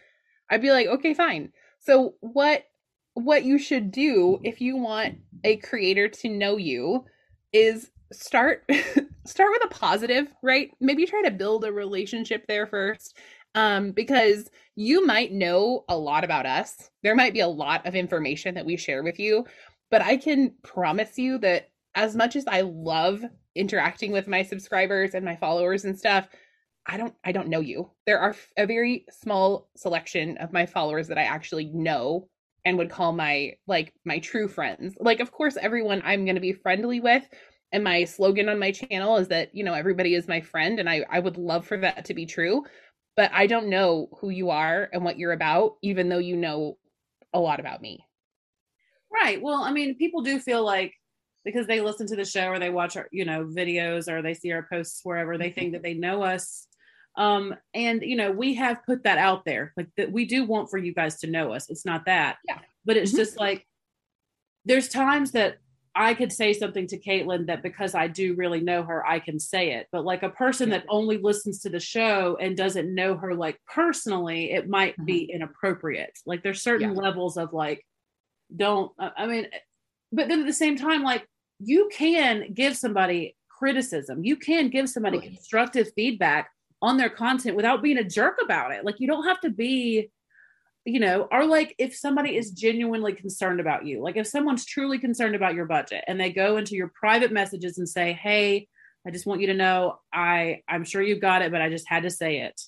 I'd be like, "Okay, fine." So what what you should do if you want a creator to know you is start start with a positive, right? Maybe try to build a relationship there first. Um, because you might know a lot about us. There might be a lot of information that we share with you, but I can promise you that as much as I love interacting with my subscribers and my followers and stuff, I don't I don't know you. There are a very small selection of my followers that I actually know and would call my like my true friends. Like of course everyone I'm going to be friendly with and my slogan on my channel is that, you know, everybody is my friend and I I would love for that to be true, but I don't know who you are and what you're about even though you know a lot about me. Right. Well, I mean, people do feel like because they listen to the show or they watch our, you know, videos or they see our posts wherever they think that they know us. Um, and you know, we have put that out there, like that we do want for you guys to know us. It's not that, Yeah. but it's Mhm. just like there's times that I could say something to Caitlin that because I do really know her, I can say it. But like a person that only listens to the show and doesn't know her like personally, it might be mm-hmm. inappropriate. Like there's certain Yeah. levels of like, don't, I I mean, but then at the same time, like you can give somebody criticism, you can give somebody Totally. constructive feedback on their content without being a jerk about it. Like you don't have to be you know, are like if somebody is genuinely concerned about you, like if someone's truly concerned about your budget and they go into your private messages and say, Hey, I just want you to know I I'm sure you got it, but I just had to say it.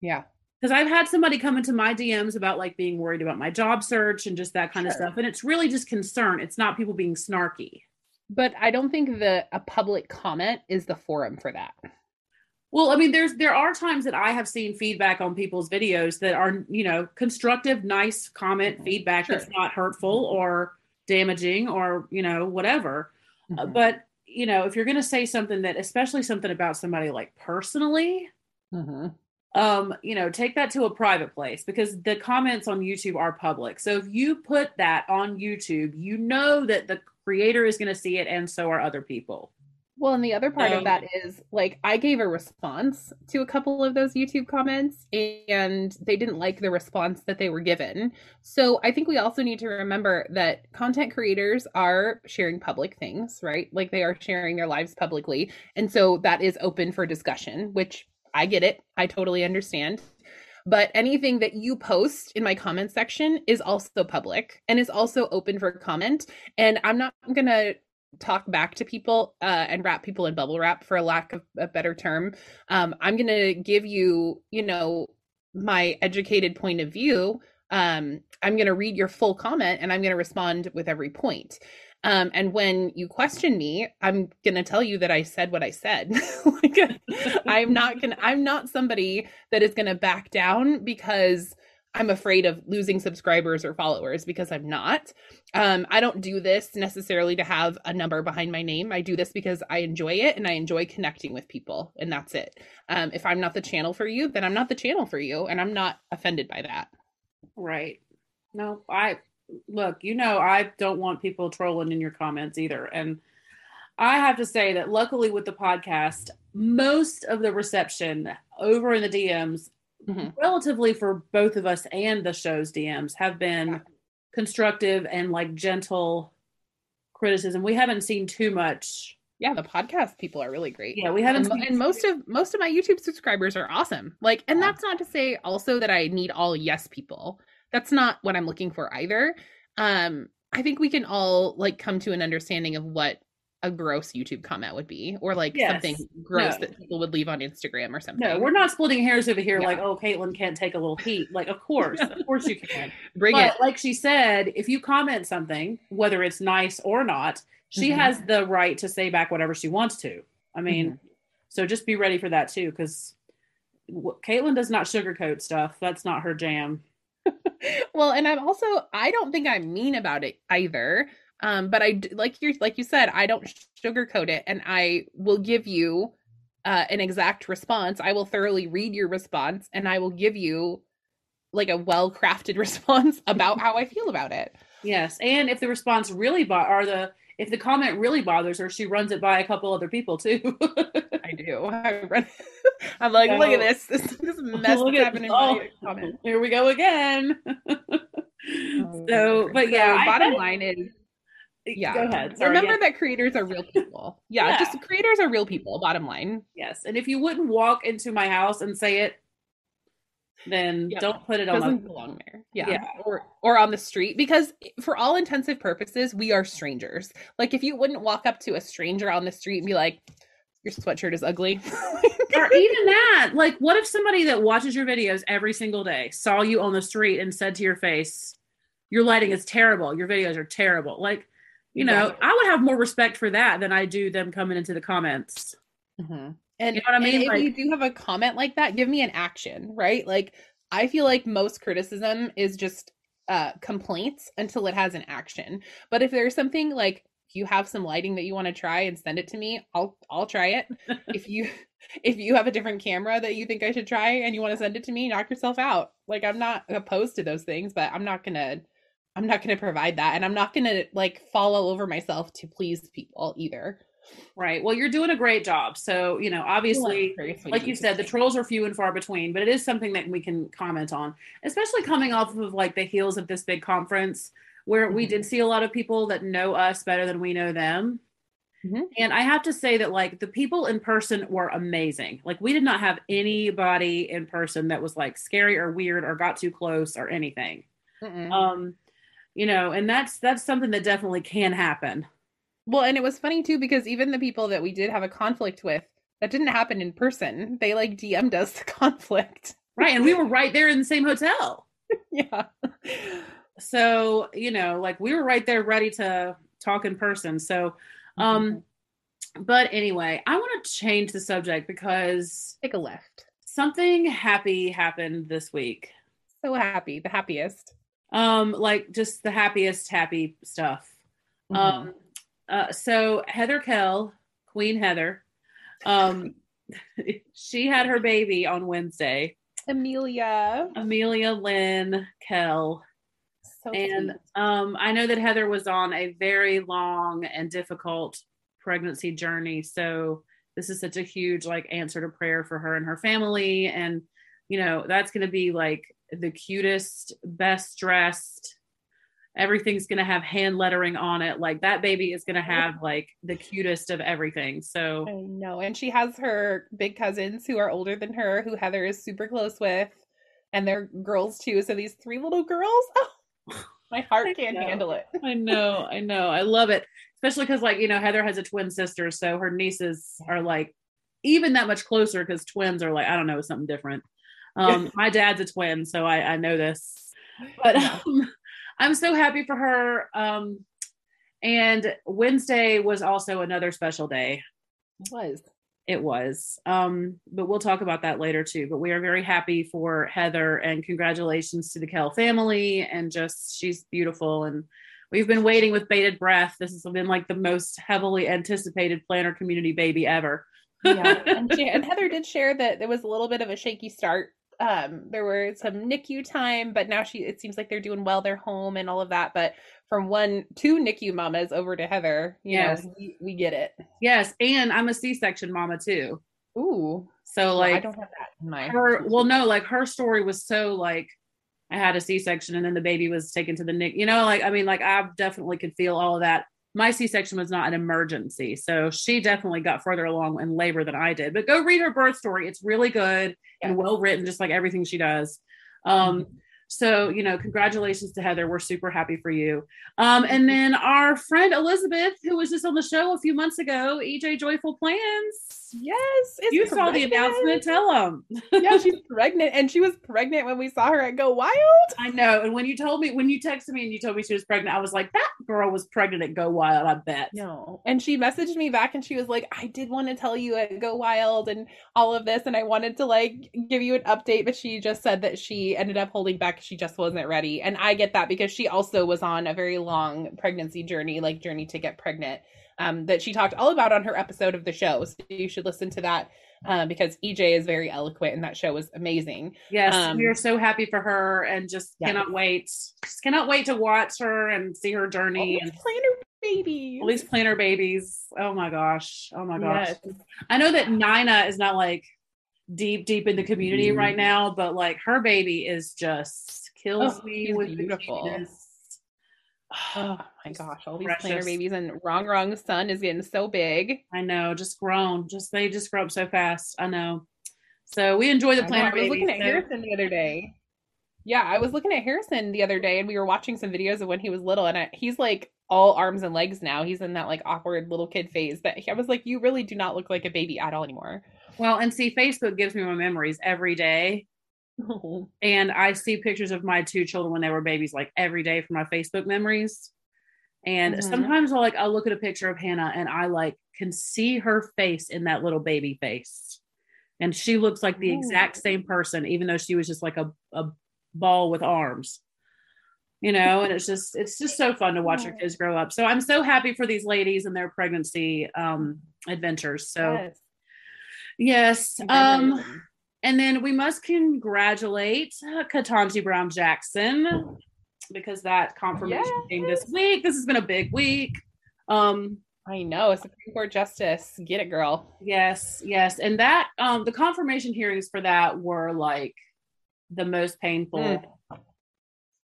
Yeah. Because I've had somebody come into my DMs about like being worried about my job search and just that kind of stuff. And it's really just concern. It's not people being snarky. But I don't think that a public comment is the forum for that. Well, I mean, there's there are times that I have seen feedback on people's videos that are, you know, constructive, nice comment feedback Sure. that's not hurtful or damaging or, you know, whatever. Uh, Mhm. but, you know, if you're going to say something that especially something about somebody like personally, Mhm. um, you know, take that to a private place because the comments on YouTube are public. So if you put that on YouTube, you know that the creator is going to see it and so are other people. Well, and the other part of um, that is like I gave a response to a couple of those YouTube comments and they didn't like the response that they were given. So I think we also need to remember that content creators are sharing public things, right? Like they are sharing their lives publicly. And so that is open for discussion, which I get it. I totally understand. But anything that you post in my comment section is also public and is also open for comment. And I'm not going to talk back to people uh, and wrap people in bubble wrap for a lack of a better term. Um, i'm going to give you you know my educated point of view. Um, i'm going to read your full comment and i'm going to respond with every point. Um, and when you question me i'm going to tell you that i said what i said. Like i'm not going to i'm not somebody that is going to back down because i'm afraid of losing subscribers or followers because i'm not um, I don't do this necessarily to have a number behind my name. I do this because I enjoy it and I enjoy connecting with people, and that's it. Um, if I'm not the channel for you, then I'm not the channel for you, and I'm not offended by that. Right. No, I look, you know, I don't want people trolling in your comments either. And I have to say that luckily with the podcast, most of the reception over in the DMs, Mhm. relatively for both of us and the show's DMs, have been Yeah. constructive and like gentle criticism. We haven't seen too much. Yeah, the podcast people are really great. Yeah, we haven't and, and most of most of my YouTube subscribers are awesome. Like, and Yeah. that's not to say also that I need all yes people. That's not what I'm looking for either. Um, I think we can all like come to an understanding of what a gross YouTube comment would be, or like Yes. something gross No. that people would leave on Instagram or something. no, we're not splitting hairs over here Yeah. like, oh, Caitlin can't take a little heat. Like, of course, of course you can. bring but it. like she said, if you comment something, whether it's nice or not, she Mhm. has the right to say back whatever she wants to. I mean, Mm-hmm. so just be ready for that too, because Caitlin does not sugarcoat stuff. That's not her jam. well, and I'm also I don't think I'm mean about it either. Um, but I like you like you said, I don't sugarcoat it, and I will give you uh, an exact response. I will thoroughly read your response, and I will give you like a well crafted response about how I feel about it. Yes, and if the response really bo- or the if the comment really bothers her, she runs it by a couple other people too. I do. I run. I'm like, look at this. This, this mess Look at- happening in oh, comment. Here we go again. so, but yeah, So bottom line is Eh, yeah. Go ahead. Sorry, Remember yes. that creators are real people. Yeah, Yeah. just creators are real people. Bottom line. Yes, and if you wouldn't walk into my house and say it, then Yeah. don't put it on. doesn't The, belong there. Yeah. Yeah. Or or on the street because for all intensive purposes, we are strangers. Like if you wouldn't walk up to a stranger on the street and be like, "Your sweatshirt is ugly." or even that, like, what if somebody that watches your videos every single day saw you on the street and said to your face, "Your lighting is terrible. Your videos are terrible." Like, you know. I would have more respect for that than I do them coming into the comments. Mhm. And, You know what I mean? if Like- you do have a comment like that, give me an action, right? Like I feel like most criticism is just uh complaints until it has an action. But if there's something like you have some lighting that you want to try and send it to me, I'll I'll try it. if you if you have a different camera that you think I should try and you want to send it to me, knock yourself out. Like I'm not opposed to those things, but I'm not gonna I'm not gonna provide that, and I'm not gonna like fall all over myself to please people either. Right. Well, you're doing a great job. So, you know, obviously, like you said, the trolls are few and far between, but it is something that we can comment on, especially coming off of like the heels of this big conference where mm-hmm. we did see a lot of people that know us better than we know them. Mm-hmm. And I have to say that like the people in person were amazing. Like we did not have anybody in person that was like scary or weird or got too close or anything. Mm-mm. Um, you know, and that's that's something that definitely can happen. Well, and it was funny too because even the people that we did have a conflict with, that didn't happen in person. They like DM'd us the conflict. Right. And we were right there in the same hotel. yeah. So, you know, like we were right there ready to talk in person. So, um, mm-hmm. but anyway, I want to change the subject because take a left. Something happy happened this week. So happy, the happiest. Um, like just the happiest happy stuff. Mm-hmm. Um, uh, so Heather Kell, Queen Heather, um, she had her baby on Wednesday. Amelia. Amelia Lynn Kell. So and um, I know that Heather was on a very long and difficult pregnancy journey. So this is such a huge like answer to prayer for her and her family. And you know, that's gonna be like the cutest, best dressed, everything's going to have hand lettering on it. Like that baby is going to have like the cutest of everything. So i know. And she has her big cousins who are older than her who heather is super close with and they're girls too. So these three little girls oh my heart can't handle it. I know i know. I love it. Especially because like you know heather has a twin sister so her nieces are like even that much closer because twins are like i don't know something different um my dad's a twin so i i know this but um, I'm so happy for her. Um, and Wednesday was also another special day. It was. It was. Um, but we'll talk about that later too. But we are very happy for Heather and congratulations to the Kell family. And just she's beautiful. And we've been waiting with bated breath. This has been like the most heavily anticipated planner community baby ever. yeah. And, she, and Heather did share that there was a little bit of a shaky start um there were some NICU time, but now she it seems like they're doing well. They're home and all of that. But from one two NICU mamas over to Heather, you yes. know, we, we get it. Yes, and I'm a C-section mama too. Ooh. So like well, I don't have that in my her well no, like her story was so like I had a C-section and then the baby was taken to the NIC. You know, like I mean, like I definitely could feel all of that my C-section was not an emergency. So she definitely got further along in labor than I did. But go read her birth story. It's really good and well written, just like everything she does. Um, mm-hmm. So, you know, congratulations to Heather. We're super happy for you. Um, and then our friend Elizabeth, who was just on the show a few months ago, EJ Joyful Plans. Yes. You saw the announcement. Tell them. yeah, she's pregnant. And she was pregnant when we saw her at Go Wild. I know. And when you told me, when you texted me and you told me she was pregnant, I was like, that girl was pregnant at Go Wild, I bet. No. And she messaged me back and she was like, I did want to tell you at Go Wild and all of this. And I wanted to like give you an update, but she just said that she ended up holding back she just wasn't ready. And I get that because she also was on a very long pregnancy journey, like journey to get pregnant, um, that she talked all about on her episode of the show. So you should listen to that uh, because EJ is very eloquent and that show was amazing. Yes, um, we are so happy for her and just yeah. cannot wait. Just cannot wait to watch her and see her journey. and planner babies. All these planner babies. Oh my gosh. Oh my gosh. Yes. I know that Nina is not like deep, deep in the community mm. right now, but like her baby is just kills oh, me with beautiful. Oh my gosh, all these precious. planner babies and wrong wrong son is getting so big. I know, just grown. Just they just grow up so fast. I know. So we enjoy the planner. I, I was looking at. Harrison the other day. Yeah, I was looking at Harrison the other day and we were watching some videos of when he was little and I, he's like all arms and legs now. He's in that like awkward little kid phase. But I was like, you really do not look like a baby at all anymore. Well, and see, Facebook gives me my memories every day. And I see pictures of my two children when they were babies like every day from my Facebook memories. And mm-hmm. sometimes I'll like I'll look at a picture of Hannah and I like can see her face in that little baby face. And she looks like the Ooh. exact same person, even though she was just like a, a ball with arms. you know, and it's just it's just so fun to watch your kids grow up. So I'm so happy for these ladies and their pregnancy um adventures. So Yes. yes. Um. And then we must congratulate uh, Ketanji Brown Jackson because that confirmation came this week. This has been a big week. Um I know, Supreme Court Justice. Get it, girl. Yes, yes. And that um the confirmation hearings for that were like the most painful Mm.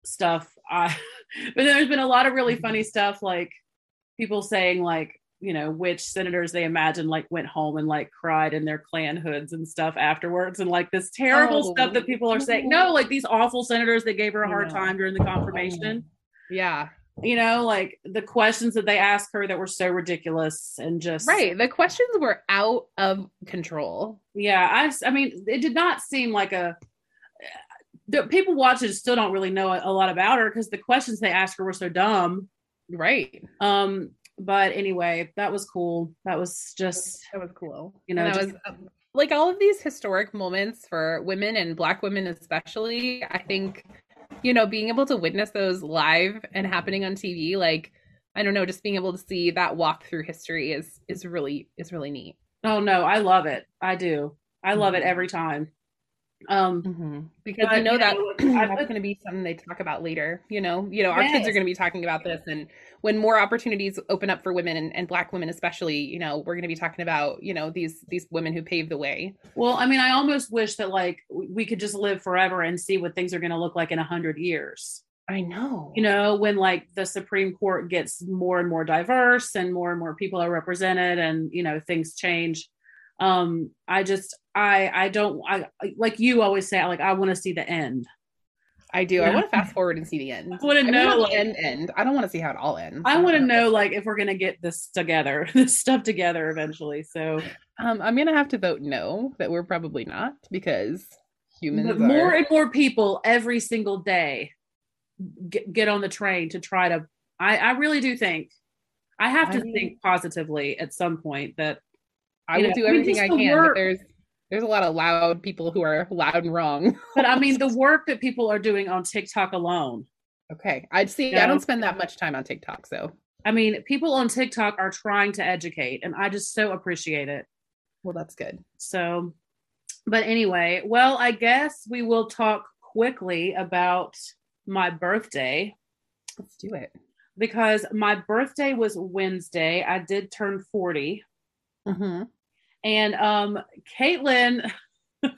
stuff. I but there's been a lot of really funny stuff like people saying like, you know, which senators they imagine like went home and like cried in their clan hoods and stuff afterwards and like this terrible Oh, stuff that people are saying. No, like these awful senators that gave her a hard know. time during the confirmation. Yeah. You know, like the questions that they asked her that were so ridiculous and just Right. The questions were out of control. Yeah, i i mean, it did not seem like a. The people watching still don't really know a, a lot about her because the questions they asked her were so dumb. Right. Um, but anyway, that was cool. That was just That was cool. You know, just- was um, like all of these historic moments for women and black women especially. I think, you know, being able to witness those live and happening on TV, like I don't know, just being able to see that walk through history is is really is really neat. oh no, I love it. I do. I love it Mhm. every time. Um, Because But, you know that know, I that's going to be something they talk about later. You know, you know, our kids are going to be talking about this, and when more opportunities open up for women and, and Black women, especially, you know, we're going to be talking about you know these these women who paved the way. well, I mean, I almost wish that like we could just live forever and see what things are going to look like in a hundred years. I know. you know when like the supreme court gets more and more diverse and more and more people are represented and you know things change um i just i i don't i like you always say like i want to see the end I do. I want to fast forward and see the end. I wanna know, like- end end. I don't want to see how it all ends. i want to know like if we're gonna get this together this stuff together eventually so Um, I'm gonna have to vote no that we're probably not because humans are more and more people every single day get, get on the train to try to i i really do think i have to I mean- think positively at some point that I will know, do everything I can. work- But there's there's a lot of loud people who are loud and wrong. but i mean the work that people are doing on tiktok alone Okay. I'd see Yeah. I don't spend that much time on TikTok, so I mean, people on TikTok are trying to educate, and I just so appreciate it. well that's good. So, but anyway, well, I guess we will talk quickly about my birthday Let's do it. because my birthday was Wednesday. I did turn 40. Mm-hmm. And um Caitlin,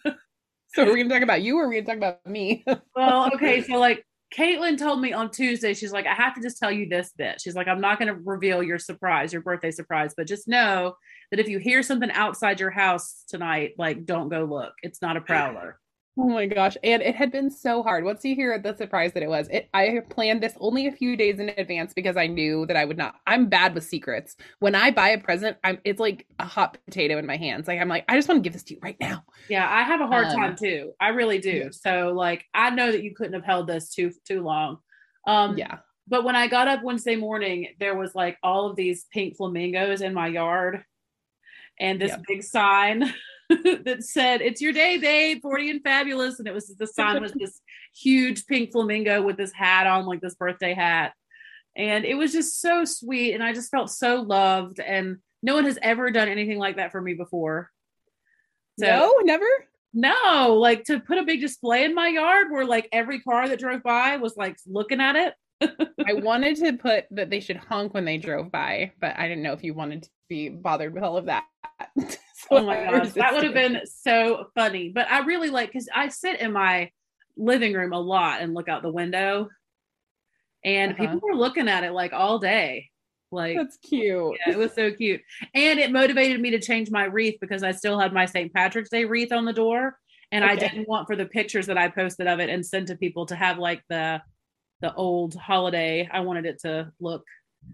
So are we gonna talk about you or are we gonna talk about me? well, okay, so like Caitlin told me on Tuesday, she's like, I have to just tell you this bit. She's like, I'm not going to reveal your surprise, your birthday surprise, but just know that if you hear something outside your house tonight, like, don't go look. It's not a prowler. Oh my gosh. And it had been so hard. Once you hear the surprise that it was, it I planned this only a few days in advance because I knew that I would not I'm bad with secrets. When I buy a present, I'm it's like a hot potato in my hands. Like I'm like, I just want to give this to you right now. Yeah, I have a hard Um, time too. I really do. yeah. So, like, I know that you couldn't have held this too too long. Um, yeah. But when I got up Wednesday morning, there was like all of these pink flamingos in my yard, and this Yeah. big sign that said, "It's your day, babe, forty and fabulous." And it was the sign was this huge pink flamingo with this hat on, like this birthday hat, and it was just so sweet, and I just felt so loved. And no one has ever done anything like that for me before. So, no, never? no, like to put a big display in my yard where like every car that drove by was like looking at it. I wanted to put that they should honk when they drove by, but I didn't know if you wanted to be bothered with all of that. Oh my gosh, that would have been so funny. But I really like because I sit in my living room a lot and look out the window, and Uh-huh. people were looking at it like all day. Like That's cute. yeah, it was so cute, and it motivated me to change my wreath because I still had my St. Patrick's Day wreath on the door, and I didn't want for the pictures that I posted of it and sent to people to have like the the old holiday. I wanted it to look.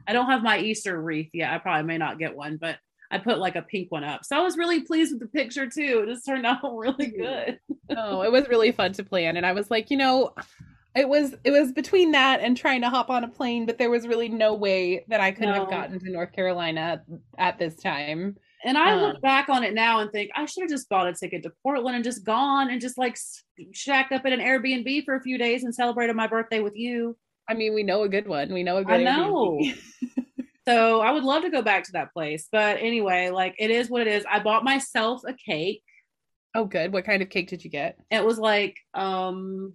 I don't have my Easter wreath yet. I probably may not get one, but I put like a pink one up. So I was really pleased with the picture too. It just turned out really good. oh, it was really fun to plan. And I was like, you know, it was it was between that and trying to hop on a plane, but there was really no way that I could No. have gotten to North Carolina at this time. And I Um, look back on it now and think I should have just bought a ticket to Portland and just gone and just like shacked up at an Airbnb for a few days and celebrated my birthday with you. I mean, we know a good one. We know a good. I know. so I would love to go back to that place, but anyway, like it is what it is. I bought myself a cake. Oh, good. What kind of cake did you get? It was like um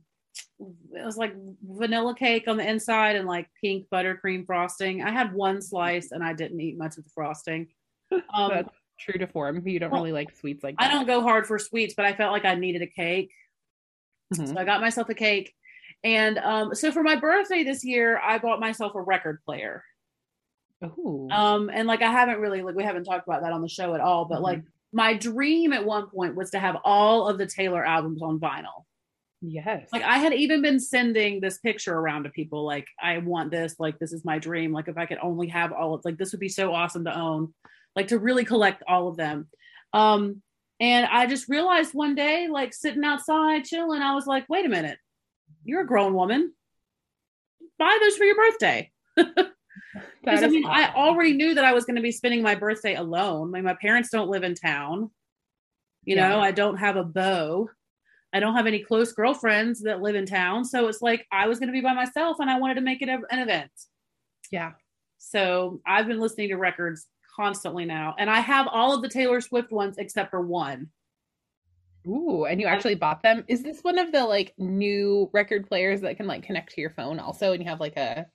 it was like vanilla cake on the inside and like pink buttercream frosting. I had one slice and I didn't eat much of the frosting. Um, That's true to form. You don't well, really like sweets like that. I don't go hard for sweets, but I felt like I needed a cake. Mm-hmm. So I got myself a cake. And um, so for my birthday this year, I bought myself a record player. Ooh. Um, and like I haven't really like we haven't talked about that on the show at all, but mm-hmm. like my dream at one point was to have all of the Taylor albums on vinyl. Yes. Like I had even been sending this picture around to people like I want this, like this is my dream. Like if I could only have all of like this would be so awesome to own, like to really collect all of them. Um and I just realized one day, like sitting outside chilling, I was like, wait a minute, you're a grown woman. Buy those for your birthday. Because I mean, awesome. I already knew that I was going to be spending my birthday alone. Like my parents don't live in town. You yeah. know, I don't have a beau. I don't have any close girlfriends that live in town. So it's like I was going to be by myself and I wanted to make it a, an event. Yeah. So I've been listening to records constantly now. And I have all of the Taylor Swift ones except for one. Ooh, and you actually bought them. Is this one of the like new record players that can like connect to your phone also and you have like a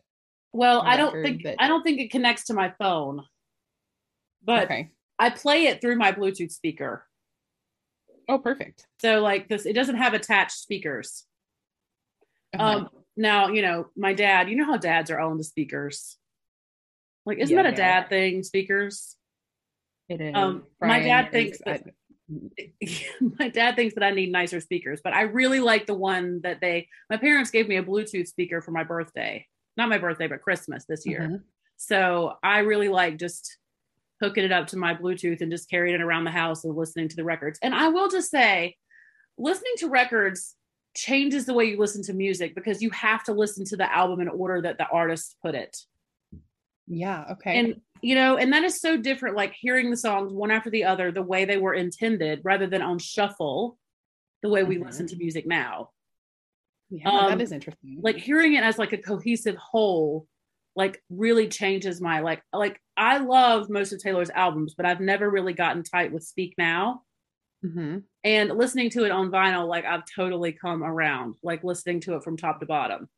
Well, I don't think that... I don't think it connects to my phone. But okay. I play it through my Bluetooth speaker. Oh, perfect. So like this, it doesn't have attached speakers. Okay. Um, now you know my dad. You know how dads are all into speakers. Like, isn't yeah, that a dad yeah. thing? Speakers. It is. Um, my dad thinks that. my dad thinks that I need nicer speakers, but I really like the one that they. My parents gave me a Bluetooth speaker for my birthday, not my birthday, but Christmas this year. Mm-hmm. So I really like just hooking it up to my Bluetooth and just carrying it around the house and listening to the records. And I will just say, listening to records changes the way you listen to music because you have to listen to the album in order that the artist put it. Yeah. Okay. And, you know, and that is so different, like hearing the songs one after the other, the way they were intended rather than on shuffle, the way we mm-hmm. listen to music now. Yeah, um, that is interesting. Like hearing it as like a cohesive whole like really changes my like like I love most of Taylor's albums, but I've never really gotten tight with Speak Now. Mm-hmm. And listening to it on vinyl, like I've totally come around, like listening to it from top to bottom.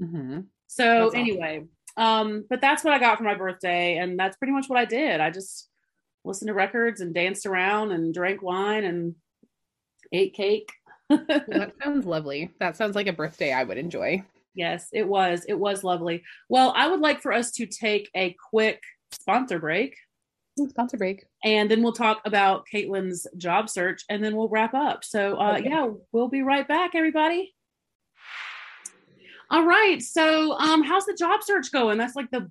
Mm-hmm. So that's anyway, awesome. um, but that's what I got for my birthday, and that's pretty much what I did. I just listened to records and danced around and drank wine and ate cake. That sounds lovely. That sounds like a birthday I would enjoy. Yes, it was. It was lovely. Well, I would like for us to take a quick sponsor break. Sponsor break. And then we'll talk about Caitlin's job search and then we'll wrap up. So, uh, okay. yeah, we'll be right back, everybody. All right. So, um, how's the job search going? That's like the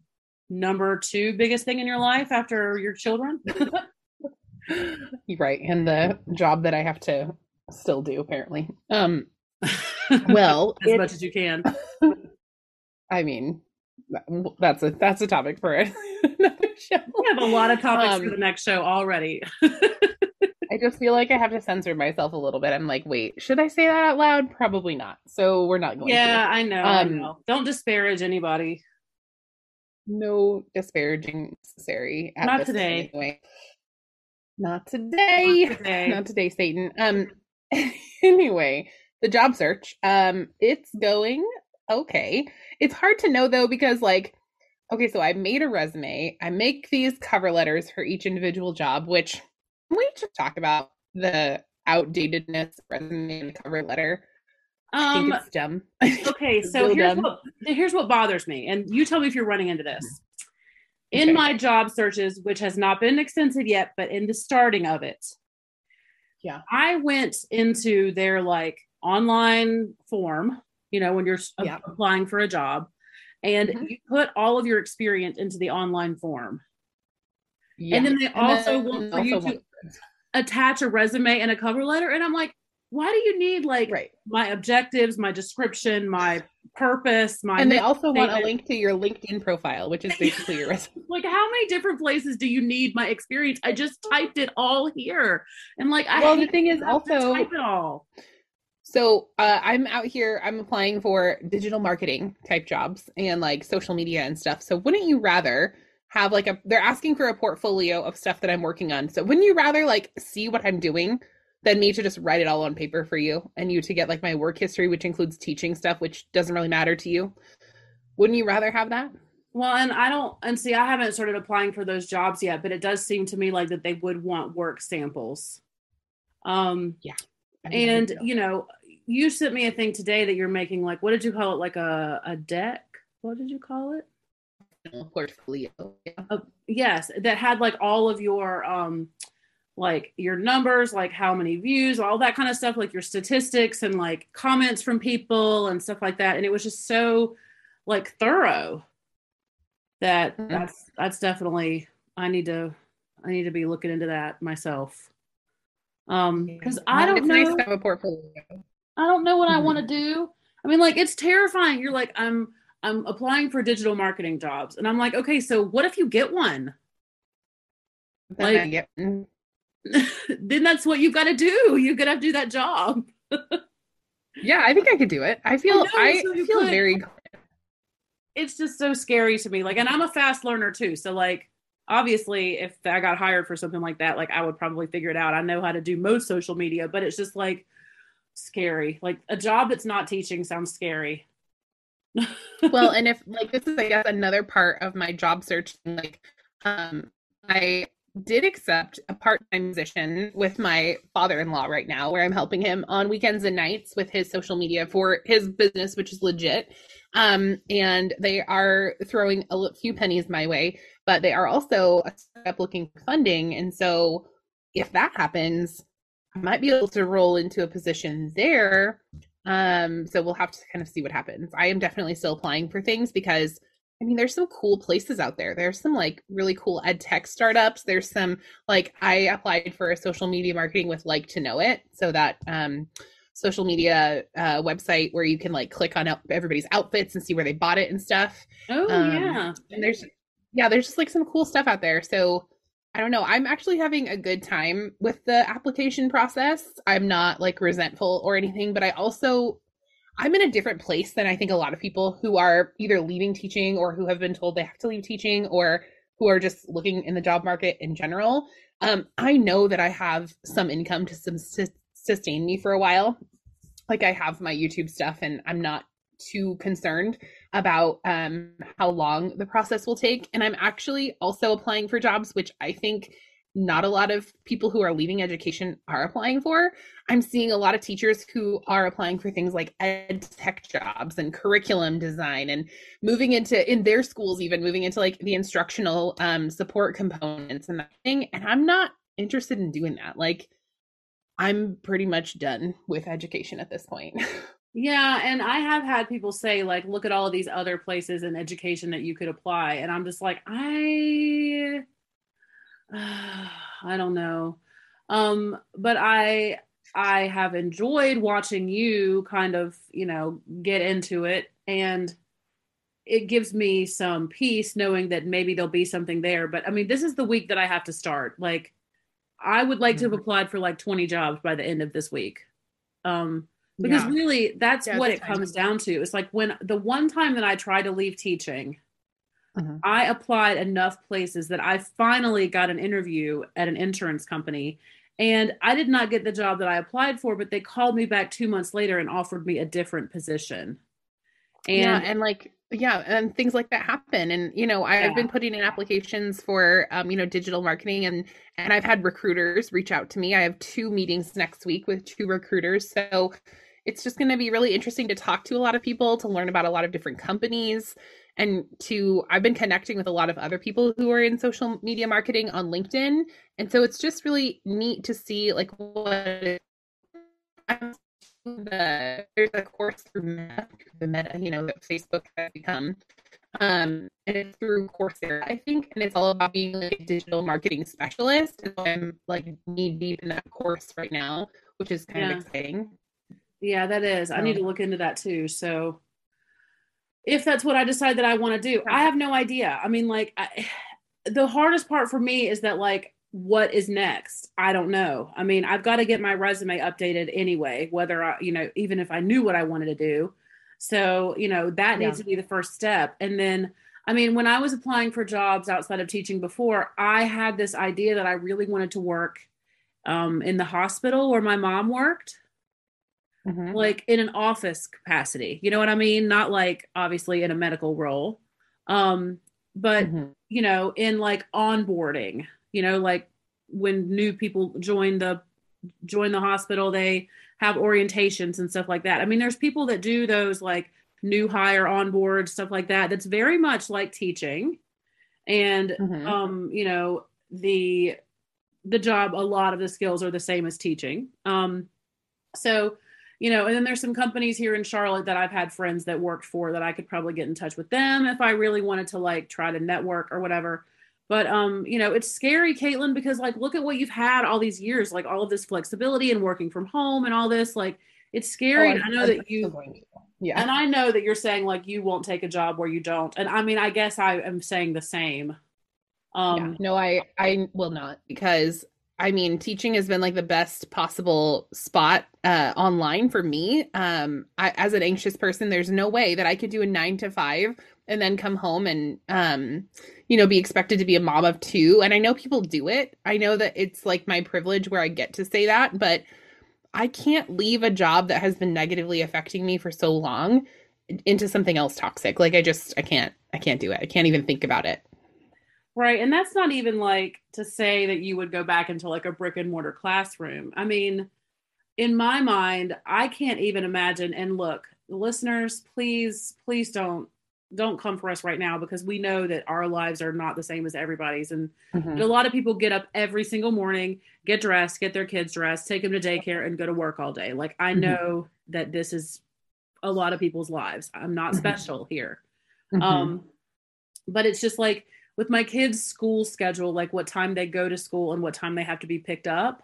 number two biggest thing in your life after your children. right. And the job that I have to still do, apparently. Um, well, as much as you can. I mean, that's a that's a topic for another show. We have a lot of topics um, for the next show already. I just feel like I have to censor myself a little bit. I'm like, wait, should I say that out loud? Probably not. So we're not going. Yeah, to. I know. Um, I know. Don't disparage anybody. No disparaging necessary. not today. Anyway. Not today. Not today. Not today, Satan. Um. anyway, the job search. Um, it's going okay. It's hard to know though because like, okay, so I made a resume. I make these cover letters for each individual job, which we should talk about the outdatedness resume and cover letter. I think um, it's dumb. Okay, so here's dumb. what here's what bothers me, and you tell me if you're running into this. In okay. my job searches, which has not been extensive yet, but in the starting of it, yeah, I went into their like online form, you know, when you're yeah. applying for a job, and mm-hmm. you put all of your experience into the online form. Yeah. And then they and also then want for you to attach a resume and a cover letter. And I'm like, why do you need like right. my objectives, my description, my purpose, my and they also statement. want a link to your LinkedIn profile, which is basically your resume. like, how many different places do you need my experience? I just typed it all here, and like, I well, the thing is also type it all. So uh, I'm out here. I'm applying for digital marketing type jobs and like social media and stuff. So wouldn't you rather have like a? They're asking for a portfolio of stuff that I'm working on. So wouldn't you rather like see what I'm doing than me to just write it all on paper for you and you to get like my work history, which includes teaching stuff, which doesn't really matter to you? Wouldn't you rather have that? Well, and I don't, and see, I haven't started applying for those jobs yet, but it does seem to me like that they would want work samples. Um, yeah. And, you know, you sent me a thing today that you're making, like, what did you call it? Like a, a deck? What did you call it? A portfolio. Yeah. Uh, yes. That had like all of your, um, like your numbers, like how many views, all that kind of stuff, like your statistics and like comments from people and stuff like that. And it was just so like thorough that mm-hmm. that's that's definitely I need to I need to be looking into that myself. Um because I don't it's know nice to have a portfolio. I don't know what mm-hmm. I want to do. I mean like it's terrifying. You're like I'm I'm applying for digital marketing jobs and I'm like okay so what if you get one? Like then that's what you've got to do. You got to do that job. yeah, I think I could do it. I feel I, know, I feel could. very it's just so scary to me. Like, and I'm a fast learner too. So like, obviously if I got hired for something like that, like I would probably figure it out. I know how to do most social media, but it's just like scary. Like a job that's not teaching sounds scary. well, and if like this is I guess another part of my job search, like um I did accept a part-time position with my father-in-law right now where I'm helping him on weekends and nights with his social media for his business which is legit. Um, and they are throwing a few pennies my way, but they are also a startup looking for funding. And so if that happens, I might be able to roll into a position there. Um, so we'll have to kind of see what happens. I am definitely still applying for things because I mean, there's some cool places out there. There's some like really cool ed tech startups. There's some like I applied for a social media marketing with like to know it. So that um social media uh, website where you can like click on everybody's outfits and see where they bought it and stuff. Oh um, yeah, and there's yeah, there's just like some cool stuff out there. So I don't know. I'm actually having a good time with the application process. I'm not like resentful or anything, but I also I'm in a different place than I think a lot of people who are either leaving teaching or who have been told they have to leave teaching or who are just looking in the job market in general. Um, I know that I have some income to sustain me for a while. Like I have my YouTube stuff and I'm not too concerned about um, how long the process will take. And I'm actually also applying for jobs, which I think not a lot of people who are leaving education are applying for. I'm seeing a lot of teachers who are applying for things like ed tech jobs and curriculum design and moving into in their schools even moving into like the instructional um, support components and that thing. And I'm not interested in doing that. Like I'm pretty much done with education at this point. yeah, and I have had people say like look at all of these other places in education that you could apply and I'm just like I I don't know. Um but I I have enjoyed watching you kind of, you know, get into it and it gives me some peace knowing that maybe there'll be something there. But I mean, this is the week that I have to start. Like I would like mm-hmm. to have mm-hmm. applied for like 20 jobs by the end of this week. Um, because yeah. really that's yeah, what it comes down to. It's like when the one time that I tried to leave teaching, mm-hmm. I applied enough places that I finally got an interview at an insurance company. And I did not get the job that I applied for, but they called me back two months later and offered me a different position. And yeah, and like yeah and things like that happen and you know i've yeah. been putting in applications for um, you know digital marketing and and i've had recruiters reach out to me i have two meetings next week with two recruiters so it's just going to be really interesting to talk to a lot of people to learn about a lot of different companies and to i've been connecting with a lot of other people who are in social media marketing on linkedin and so it's just really neat to see like what the there's a course through Meta, the Meta, you know, that Facebook has become. Um, and it's through Coursera, I think, and it's all about being like a digital marketing specialist. And so I'm like knee deep in that course right now, which is kind yeah. of exciting. Yeah, that is. I need to look into that too. So if that's what I decide that I want to do, I have no idea. I mean, like, I, the hardest part for me is that like what is next? I don't know. I mean, I've got to get my resume updated anyway, whether I, you know, even if I knew what I wanted to do. So, you know, that needs to be the first step. And then, I mean, when I was applying for jobs outside of teaching before, I had this idea that I really wanted to work um, in the hospital where my mom worked, Mhm. like in an office capacity. You know what I mean? Not like obviously in a medical role, um, but Mhm. you know, in like onboarding, you know, like when new people join the join the hospital, they have orientations and stuff like that. I mean, there's people that do those like new hire on board stuff like that. That's very much like teaching. And Mhm. um, you know, the the job, a lot of the skills are the same as teaching. Um, so you know, and then there's some companies here in Charlotte that I've had friends that worked for that I could probably get in touch with them if I really wanted to like try to network or whatever. But um, you know, it's scary, Caitlin, because like look at what you've had all these years, like all of this flexibility and working from home and all this. Like it's scary. Oh, and I know that you. Yeah. and I know that you're saying like you won't take a job where you don't. And I mean, I guess I am saying the same. Um yeah. No, I I will not because I mean teaching has been like the best possible spot uh online for me. Um I as an anxious person, there's no way that I could do a 9 to 5 and then come home and um you know be expected to be a mom of two and I know people do it. I know that it's like my privilege where I get to say that, but I can't leave a job that has been negatively affecting me for so long into something else toxic. Like I just I can't I can't do it. I can't even think about it. Right. And that's not even like to say that you would go back into like a brick and mortar classroom. I mean, in my mind, I can't even imagine. And look, listeners, please, please don't don't come for us right now because we know that our lives are not the same as everybody's. And Mhm. a lot of people get up every single morning, get dressed, get their kids dressed, take them to daycare, and go to work all day. Like I Mhm. know that this is a lot of people's lives. I'm not Mhm. special here. Mhm. Um, but it's just like with my kids' school schedule, like what time they go to school and what time they have to be picked up.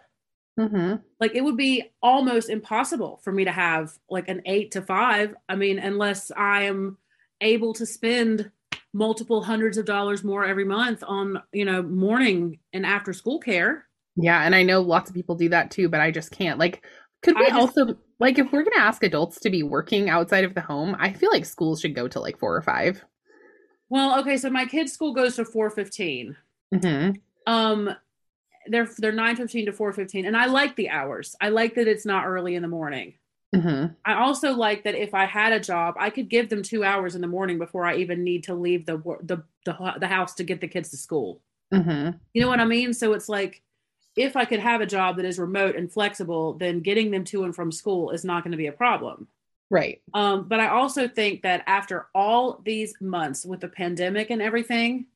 Mhm. Like it would be almost impossible for me to have like an eight to five. I mean, unless I am able to spend multiple hundreds of dollars more every month on, you know, morning and after school care. Yeah, and I know lots of people do that too, but I just can't. Like, could we just- also like if we're gonna ask adults to be working outside of the home? I feel like schools should go to like four or 5 Well, okay, so my kids' school goes to four fifteen. Mm-hmm. Um, they're they're nine fifteen to four fifteen, and I like the hours. I like that it's not early in the morning. Mm-hmm. I also like that if I had a job, I could give them two hours in the morning before I even need to leave the the the, the house to get the kids to school. Mm-hmm. You know what I mean? So it's like if I could have a job that is remote and flexible, then getting them to and from school is not going to be a problem. Right. Um, but I also think that after all these months with the pandemic and everything,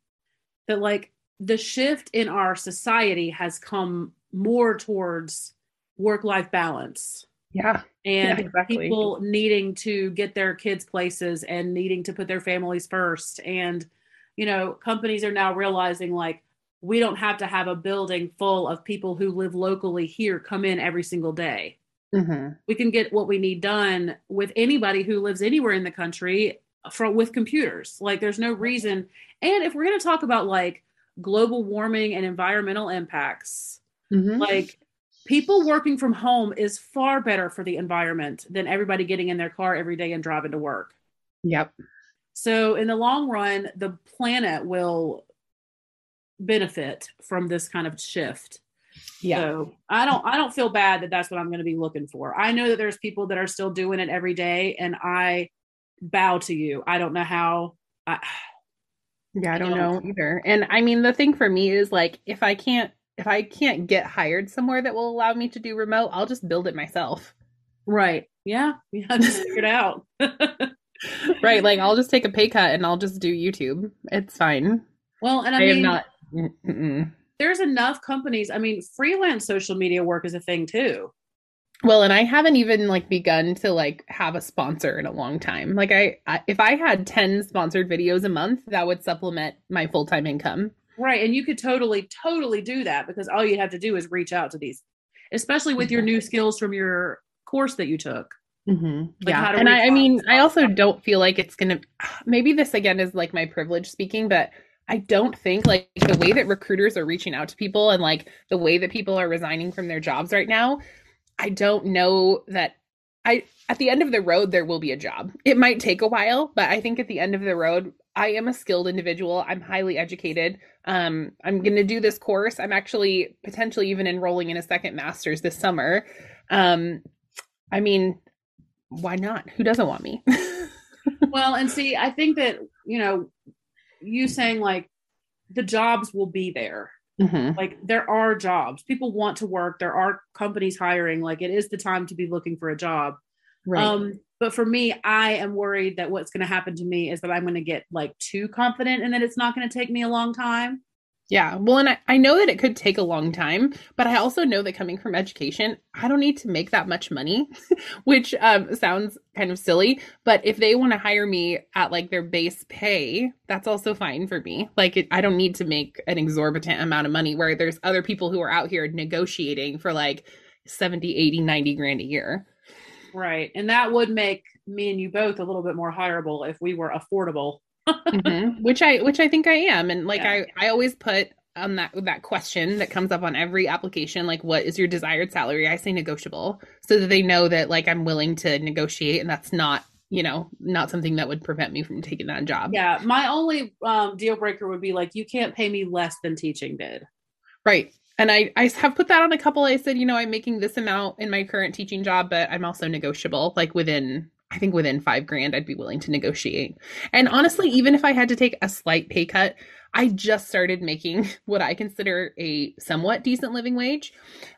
that like the shift in our society has come more towards work life balance Yeah. and Yeah, exactly. people needing to get their kids places and needing to put their families first and you know companies are now realizing like we don't have to have a building full of people who live locally here come in every single day Mm-hmm. we can get what we need done with anybody who lives anywhere in the country from with computers like there's no reason and if we're going to talk about like global warming and environmental impacts Mm-hmm. like people working from home is far better for the environment than everybody getting in their car every day and driving to work. Yep. So in the long run, the planet will benefit from this kind of shift. Yeah. So I don't I don't feel bad that that's what I'm going to be looking for. I know that there's people that are still doing it every day and I bow to you. I don't know how I, Yeah, I don't don't- know either. And I mean, the thing for me is like, if I can't, if I can't get hired somewhere that will allow me to do remote, I'll just build it myself. right. Yeah. Have to figure it out. Right. Like, I'll just take a pay cut and I'll just do YouTube. It's fine. well, and I, I, mean am not. Mm-mm. There's enough companies. I mean, freelance social media work is a thing too. Well, and I haven't even like begun to like have a sponsor in a long time. Like I, I if I had 10 sponsored videos a month, that would supplement my full-time income. Right. And you could totally, totally do that because all you'd have to do is reach out to these, especially with your new skills from your course that you took. Mm-hmm. Like how yeah. to And I, I mean, I also don't feel like it's going to, maybe this again is like my privilege speaking, but I don't think like the way that recruiters are reaching out to people and like the way that people are resigning from their jobs right now, I don't know that I at the end of the road there will be a job. It might take a while, but I think at the end of the road I am a skilled individual. I'm highly educated. Um, I'm going to do this course. I'm actually potentially even enrolling in a second master's this summer. Um, I mean, why not? Who doesn't want me? well, and see, I think that, you know, you saying like the jobs will be there. Mm-hmm. Like there are jobs. People want to work. There are companies hiring. Like it is the time to be looking for a job. Right. Um, but for me, I am worried that what's going to happen to me is that I'm going to get like too confident and that it's not going to take me a long time. Yeah. Well, and I, I know that it could take a long time, but I also know that coming from education, I don't need to make that much money, which um, sounds kind of silly. But if they want to hire me at like their base pay, that's also fine for me. Like, it, I don't need to make an exorbitant amount of money where there's other people who are out here negotiating for like 70, 80, 90 grand a year. Right. And that would make me and you both a little bit more hireable if we were affordable mm-hmm. Which I which I think I am. And like yeah. I I always put on that that question that comes up on every application like what is your desired salary i say negotiable so that they know that like i'm willing to negotiate and that's not you know not something that would prevent me from taking that job yeah my only um, deal breaker would be like you can't pay me less than teaching did right and I, I have put that on a couple i said you know i'm making this amount in my current teaching job but i'm also negotiable like within I think within five grand, I'd be willing to negotiate. And honestly, even if I had to take a slight pay cut, I just started making what I consider a somewhat decent living wage.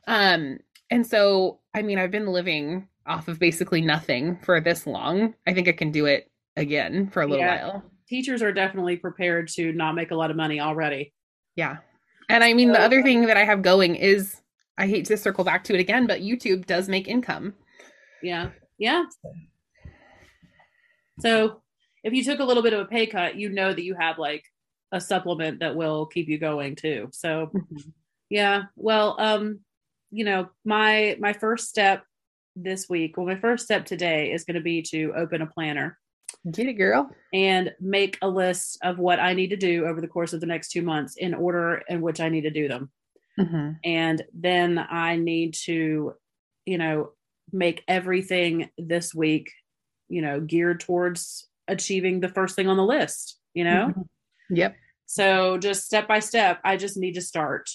Um, and so, I mean, I've been living off of basically nothing for this long. I think I can do it again for a little yeah. while. Teachers are definitely prepared to not make a lot of money already. Yeah. And I mean, so, the other thing that I have going is I hate to circle back to it again, but YouTube does make income. Yeah. Yeah. So if you took a little bit of a pay cut, you know that you have like a supplement that will keep you going too. So mm-hmm. yeah, well, um, you know, my my first step this week, well, my first step today is going to be to open a planner. Get it, girl. And make a list of what I need to do over the course of the next two months in order in which I need to do them. Mm-hmm. And then I need to, you know, make everything this week you know, geared towards achieving the first thing on the list, you know? Mm-hmm. Yep. So just step by step, I just need to start.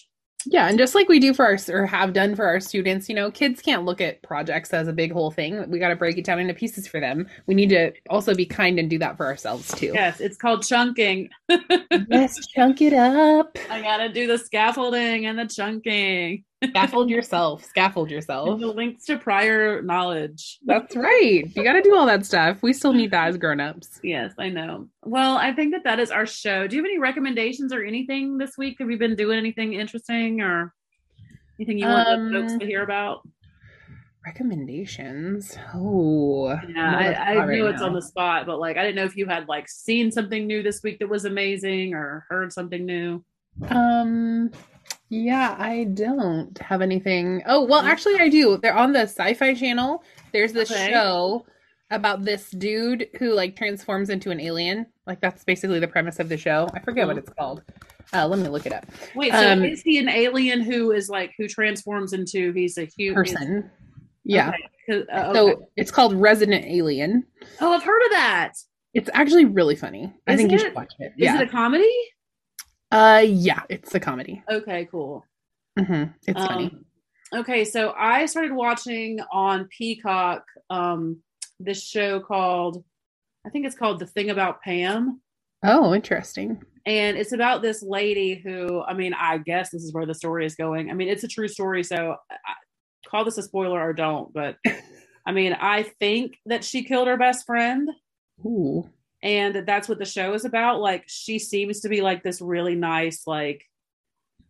Yeah, and just like we do for our or have done for our students, you know, kids can't look at projects as a big whole thing. We got to break it down into pieces for them. We need to also be kind and do that for ourselves too. Yes, it's called chunking. yes, chunk it up. I got to do the scaffolding and the chunking. Scaffold yourself. Scaffold yourself. The links to prior knowledge. That's right. You got to do all that stuff. We still need that as grown-ups. Yes, I know. Well, I think that that is our show. Do you have any recommendations or anything this week? Have you been doing anything interesting or anything you want um, folks to hear about? Recommendations. Oh, yeah. I, I right know now. it's on the spot, but like I didn't know if you had like seen something new this week that was amazing or heard something new. Um, yeah, I don't have anything. Oh, well, actually, I do. They're on the Syfy channel. There's this okay. show about this dude who like transforms into an alien. Like, that's basically the premise of the show. I forget what oh. it's called. Uh, let me look it up. Wait, so um, is he an alien who is like who transforms into he's a human person? Yeah. Okay. Uh, okay. So it's called Resident Alien. Oh, I've heard of that. It's actually really funny. Is I think you should watch it. Is yeah. it a comedy? Uh, yeah, it's a comedy. Okay, cool. Mm-hmm. It's um, funny. Okay, so I started watching on Peacock um this show called I think it's called The Thing About Pam. Oh, interesting. And it's about this lady who, I mean, I guess this is where the story is going. I mean, it's a true story, so I, call this a spoiler or don't, but I mean, I think that she killed her best friend. Ooh and that's what the show is about. Like she seems to be like this really nice like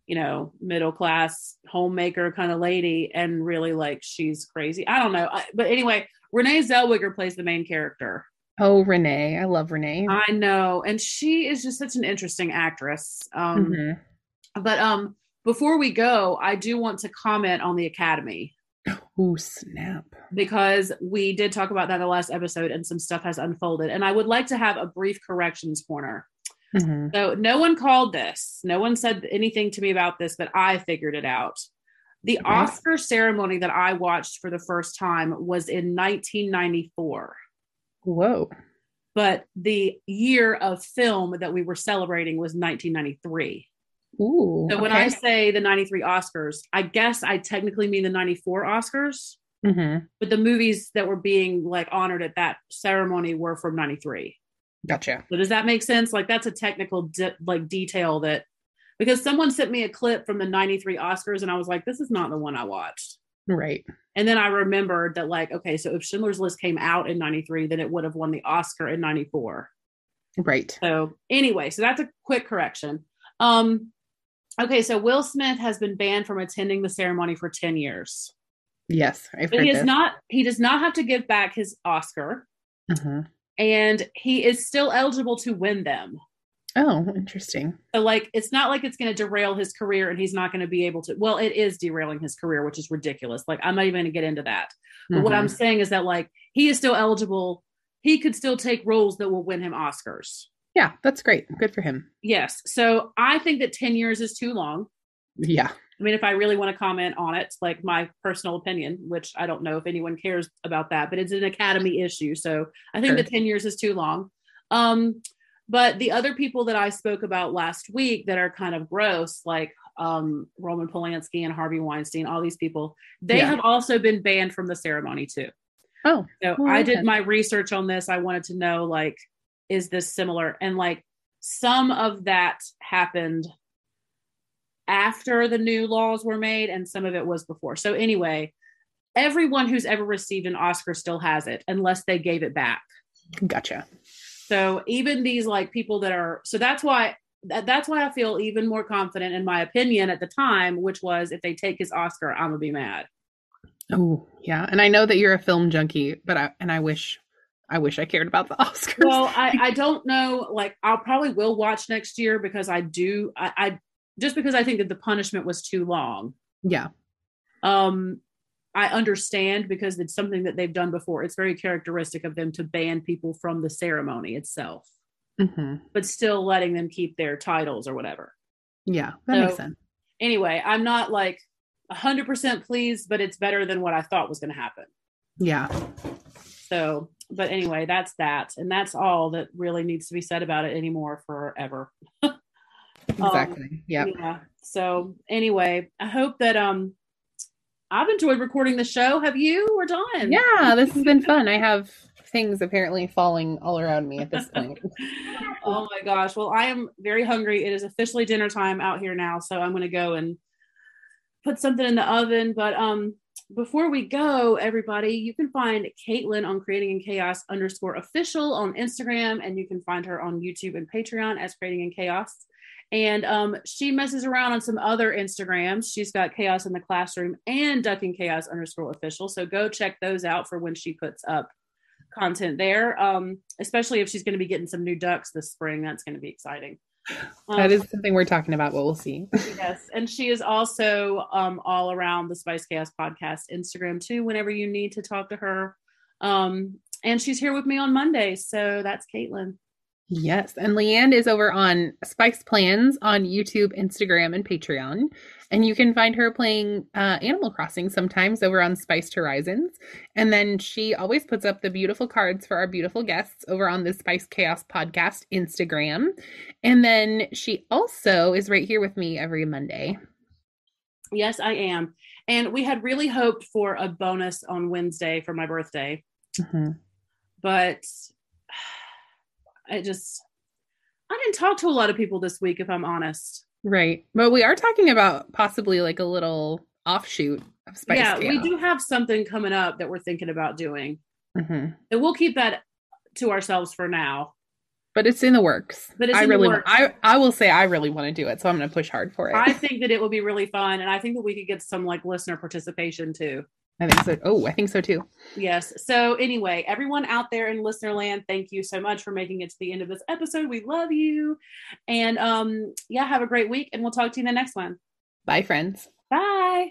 you know middle class homemaker kind of lady. And really like she's crazy. I don't know. I, but anyway renee zellweger plays the main character. Oh renee. I love renee. I know. And she is just such an interesting actress. Um mm-hmm. but um before we go i do want to comment on the academy Oh, snap. Because we did talk about that in the last episode and some stuff has unfolded. And I would like to have a brief corrections corner. Mhm. So no one called this. No one said anything to me about this, but I figured it out. The. Oscar ceremony that I watched for the first time was in 1994. Whoa. But the year of film that we were celebrating was 1993. Ooh. So when okay. I say the 93 Oscars, I guess I technically mean the 94 Oscars, Mhm. but the movies that were being like honored at that ceremony were from 93. Gotcha. So does that make sense? Like that's a technical de- like detail that because someone sent me a clip from the 93 Oscars and I was like this is not the one I watched. Right. And then I remembered that like okay, so if Schindler's List came out in 93 then it would have won the Oscar in 94. Right. So anyway, so that's a quick correction. Um okay, so Will Smith has been banned from attending the ceremony for 10 years. Yes. I've But he is this. not he does not have to give back his Oscar Mhm. and he is still eligible to win them. Oh, interesting. So like it's not like it's going to derail his career and he's not going to be able to well it is derailing his career which is ridiculous. Like I'm not even going to get into that. But what I'm Mhm. saying is that like he is still eligible. He could still take roles that will win him Oscars. Yeah, that's great. Good for him. Yes. So I think that 10 years is too long. Yeah. I mean if I really want to comment on it, like my personal opinion, which I don't know if anyone cares about that, but it's an academy issue. So I think Sure. the 10 years is too long. Um but the other people that I spoke about last week that are kind of gross, like um, Roman Polanski and Harvey Weinstein, all these people, they Yeah. have also been banned from the ceremony too. Oh, So Oh, I okay. did my research on this. I wanted to know, like, is this similar? And like, some of that happened after the new laws were made, and some of it was before. So anyway, everyone who's ever received an Oscar still has it, unless they gave it back. gotcha. So even these like people that are so that's why that, that's why I feel even more confident in my opinion at the time, which was if they take his Oscar, I'm gonna be mad. Oh, yeah. And I know that you're a film junkie, but I and I wish I wish I cared about the Oscars. Well, I, I don't know. Like I'll probably will watch next year because I do I, I just because I think that the punishment was too long. yeah. Um I understand because it's something that they've done before. It's very characteristic of them to ban people from the ceremony itself, hmm but still letting them keep their titles or whatever. Yeah. That So- makes sense. anyway, I'm not like 100% pleased, but it's better than what I thought was going to happen. Yeah. So, but anyway, that's that. And that's all that really needs to be said about it anymore forever. Exactly. yeah. Yeah. So, anyway, I hope that um I've enjoyed recording the show. Have you or Dawn? Yeah, this has been fun. I have things apparently falling all around me at this point. oh my gosh. Well, I am very hungry. It is officially dinner time out here now, so I'm going to go and put something in the oven. But um, before we go, everybody, you can find Caitlin on Creating in Chaos underscore official on Instagram, and you can find her on YouTube and Patreon as Creating in Chaos. And um, she messes around on some other Instagrams. She's got Chaos in the Classroom and Ducking Chaos underscore official. So go check those out for when she puts up content there. Um, especially if she's going to be getting some new ducks this spring. That's going to be exciting. Um, that is something we're talking about, but we'll see. yes, and she is also um, all around the Spice Chaos podcast Instagram too. Whenever you need to talk to her, um, and she's here with me on Monday. So that's Caitlin. Yes. And Leanne is over on Spice Plans on YouTube, Instagram, and Patreon. And you can find her playing uh, Animal Crossing sometimes over on Spiced Horizons. And then she always puts up the beautiful cards for our beautiful guests over on the Spice Chaos Podcast Instagram. And then she also is right here with me every Monday. Yes, I am. And we had really hoped for a bonus on Wednesday for my birthday, Mhm. but I just I didn't talk to a lot of people this week, if I'm honest. Right. But we are talking about possibly like a little offshoot of Spice yeah, we do have something coming up that we're thinking about doing. Mhm. And we'll keep that to ourselves for now. But it's in the works. But it's I in the really, works. I I will say I really want to do it, so I'm going to push hard for it. I think that it will be really fun, and I think that we could get some like listener participation too. I think so. Oh, I think so too. Yes. So anyway, everyone out there in listener land, thank you so much for making it to the end of this episode. We love you, and um, yeah, have a great week, and we'll talk to you in the next one. Bye, friends. Bye.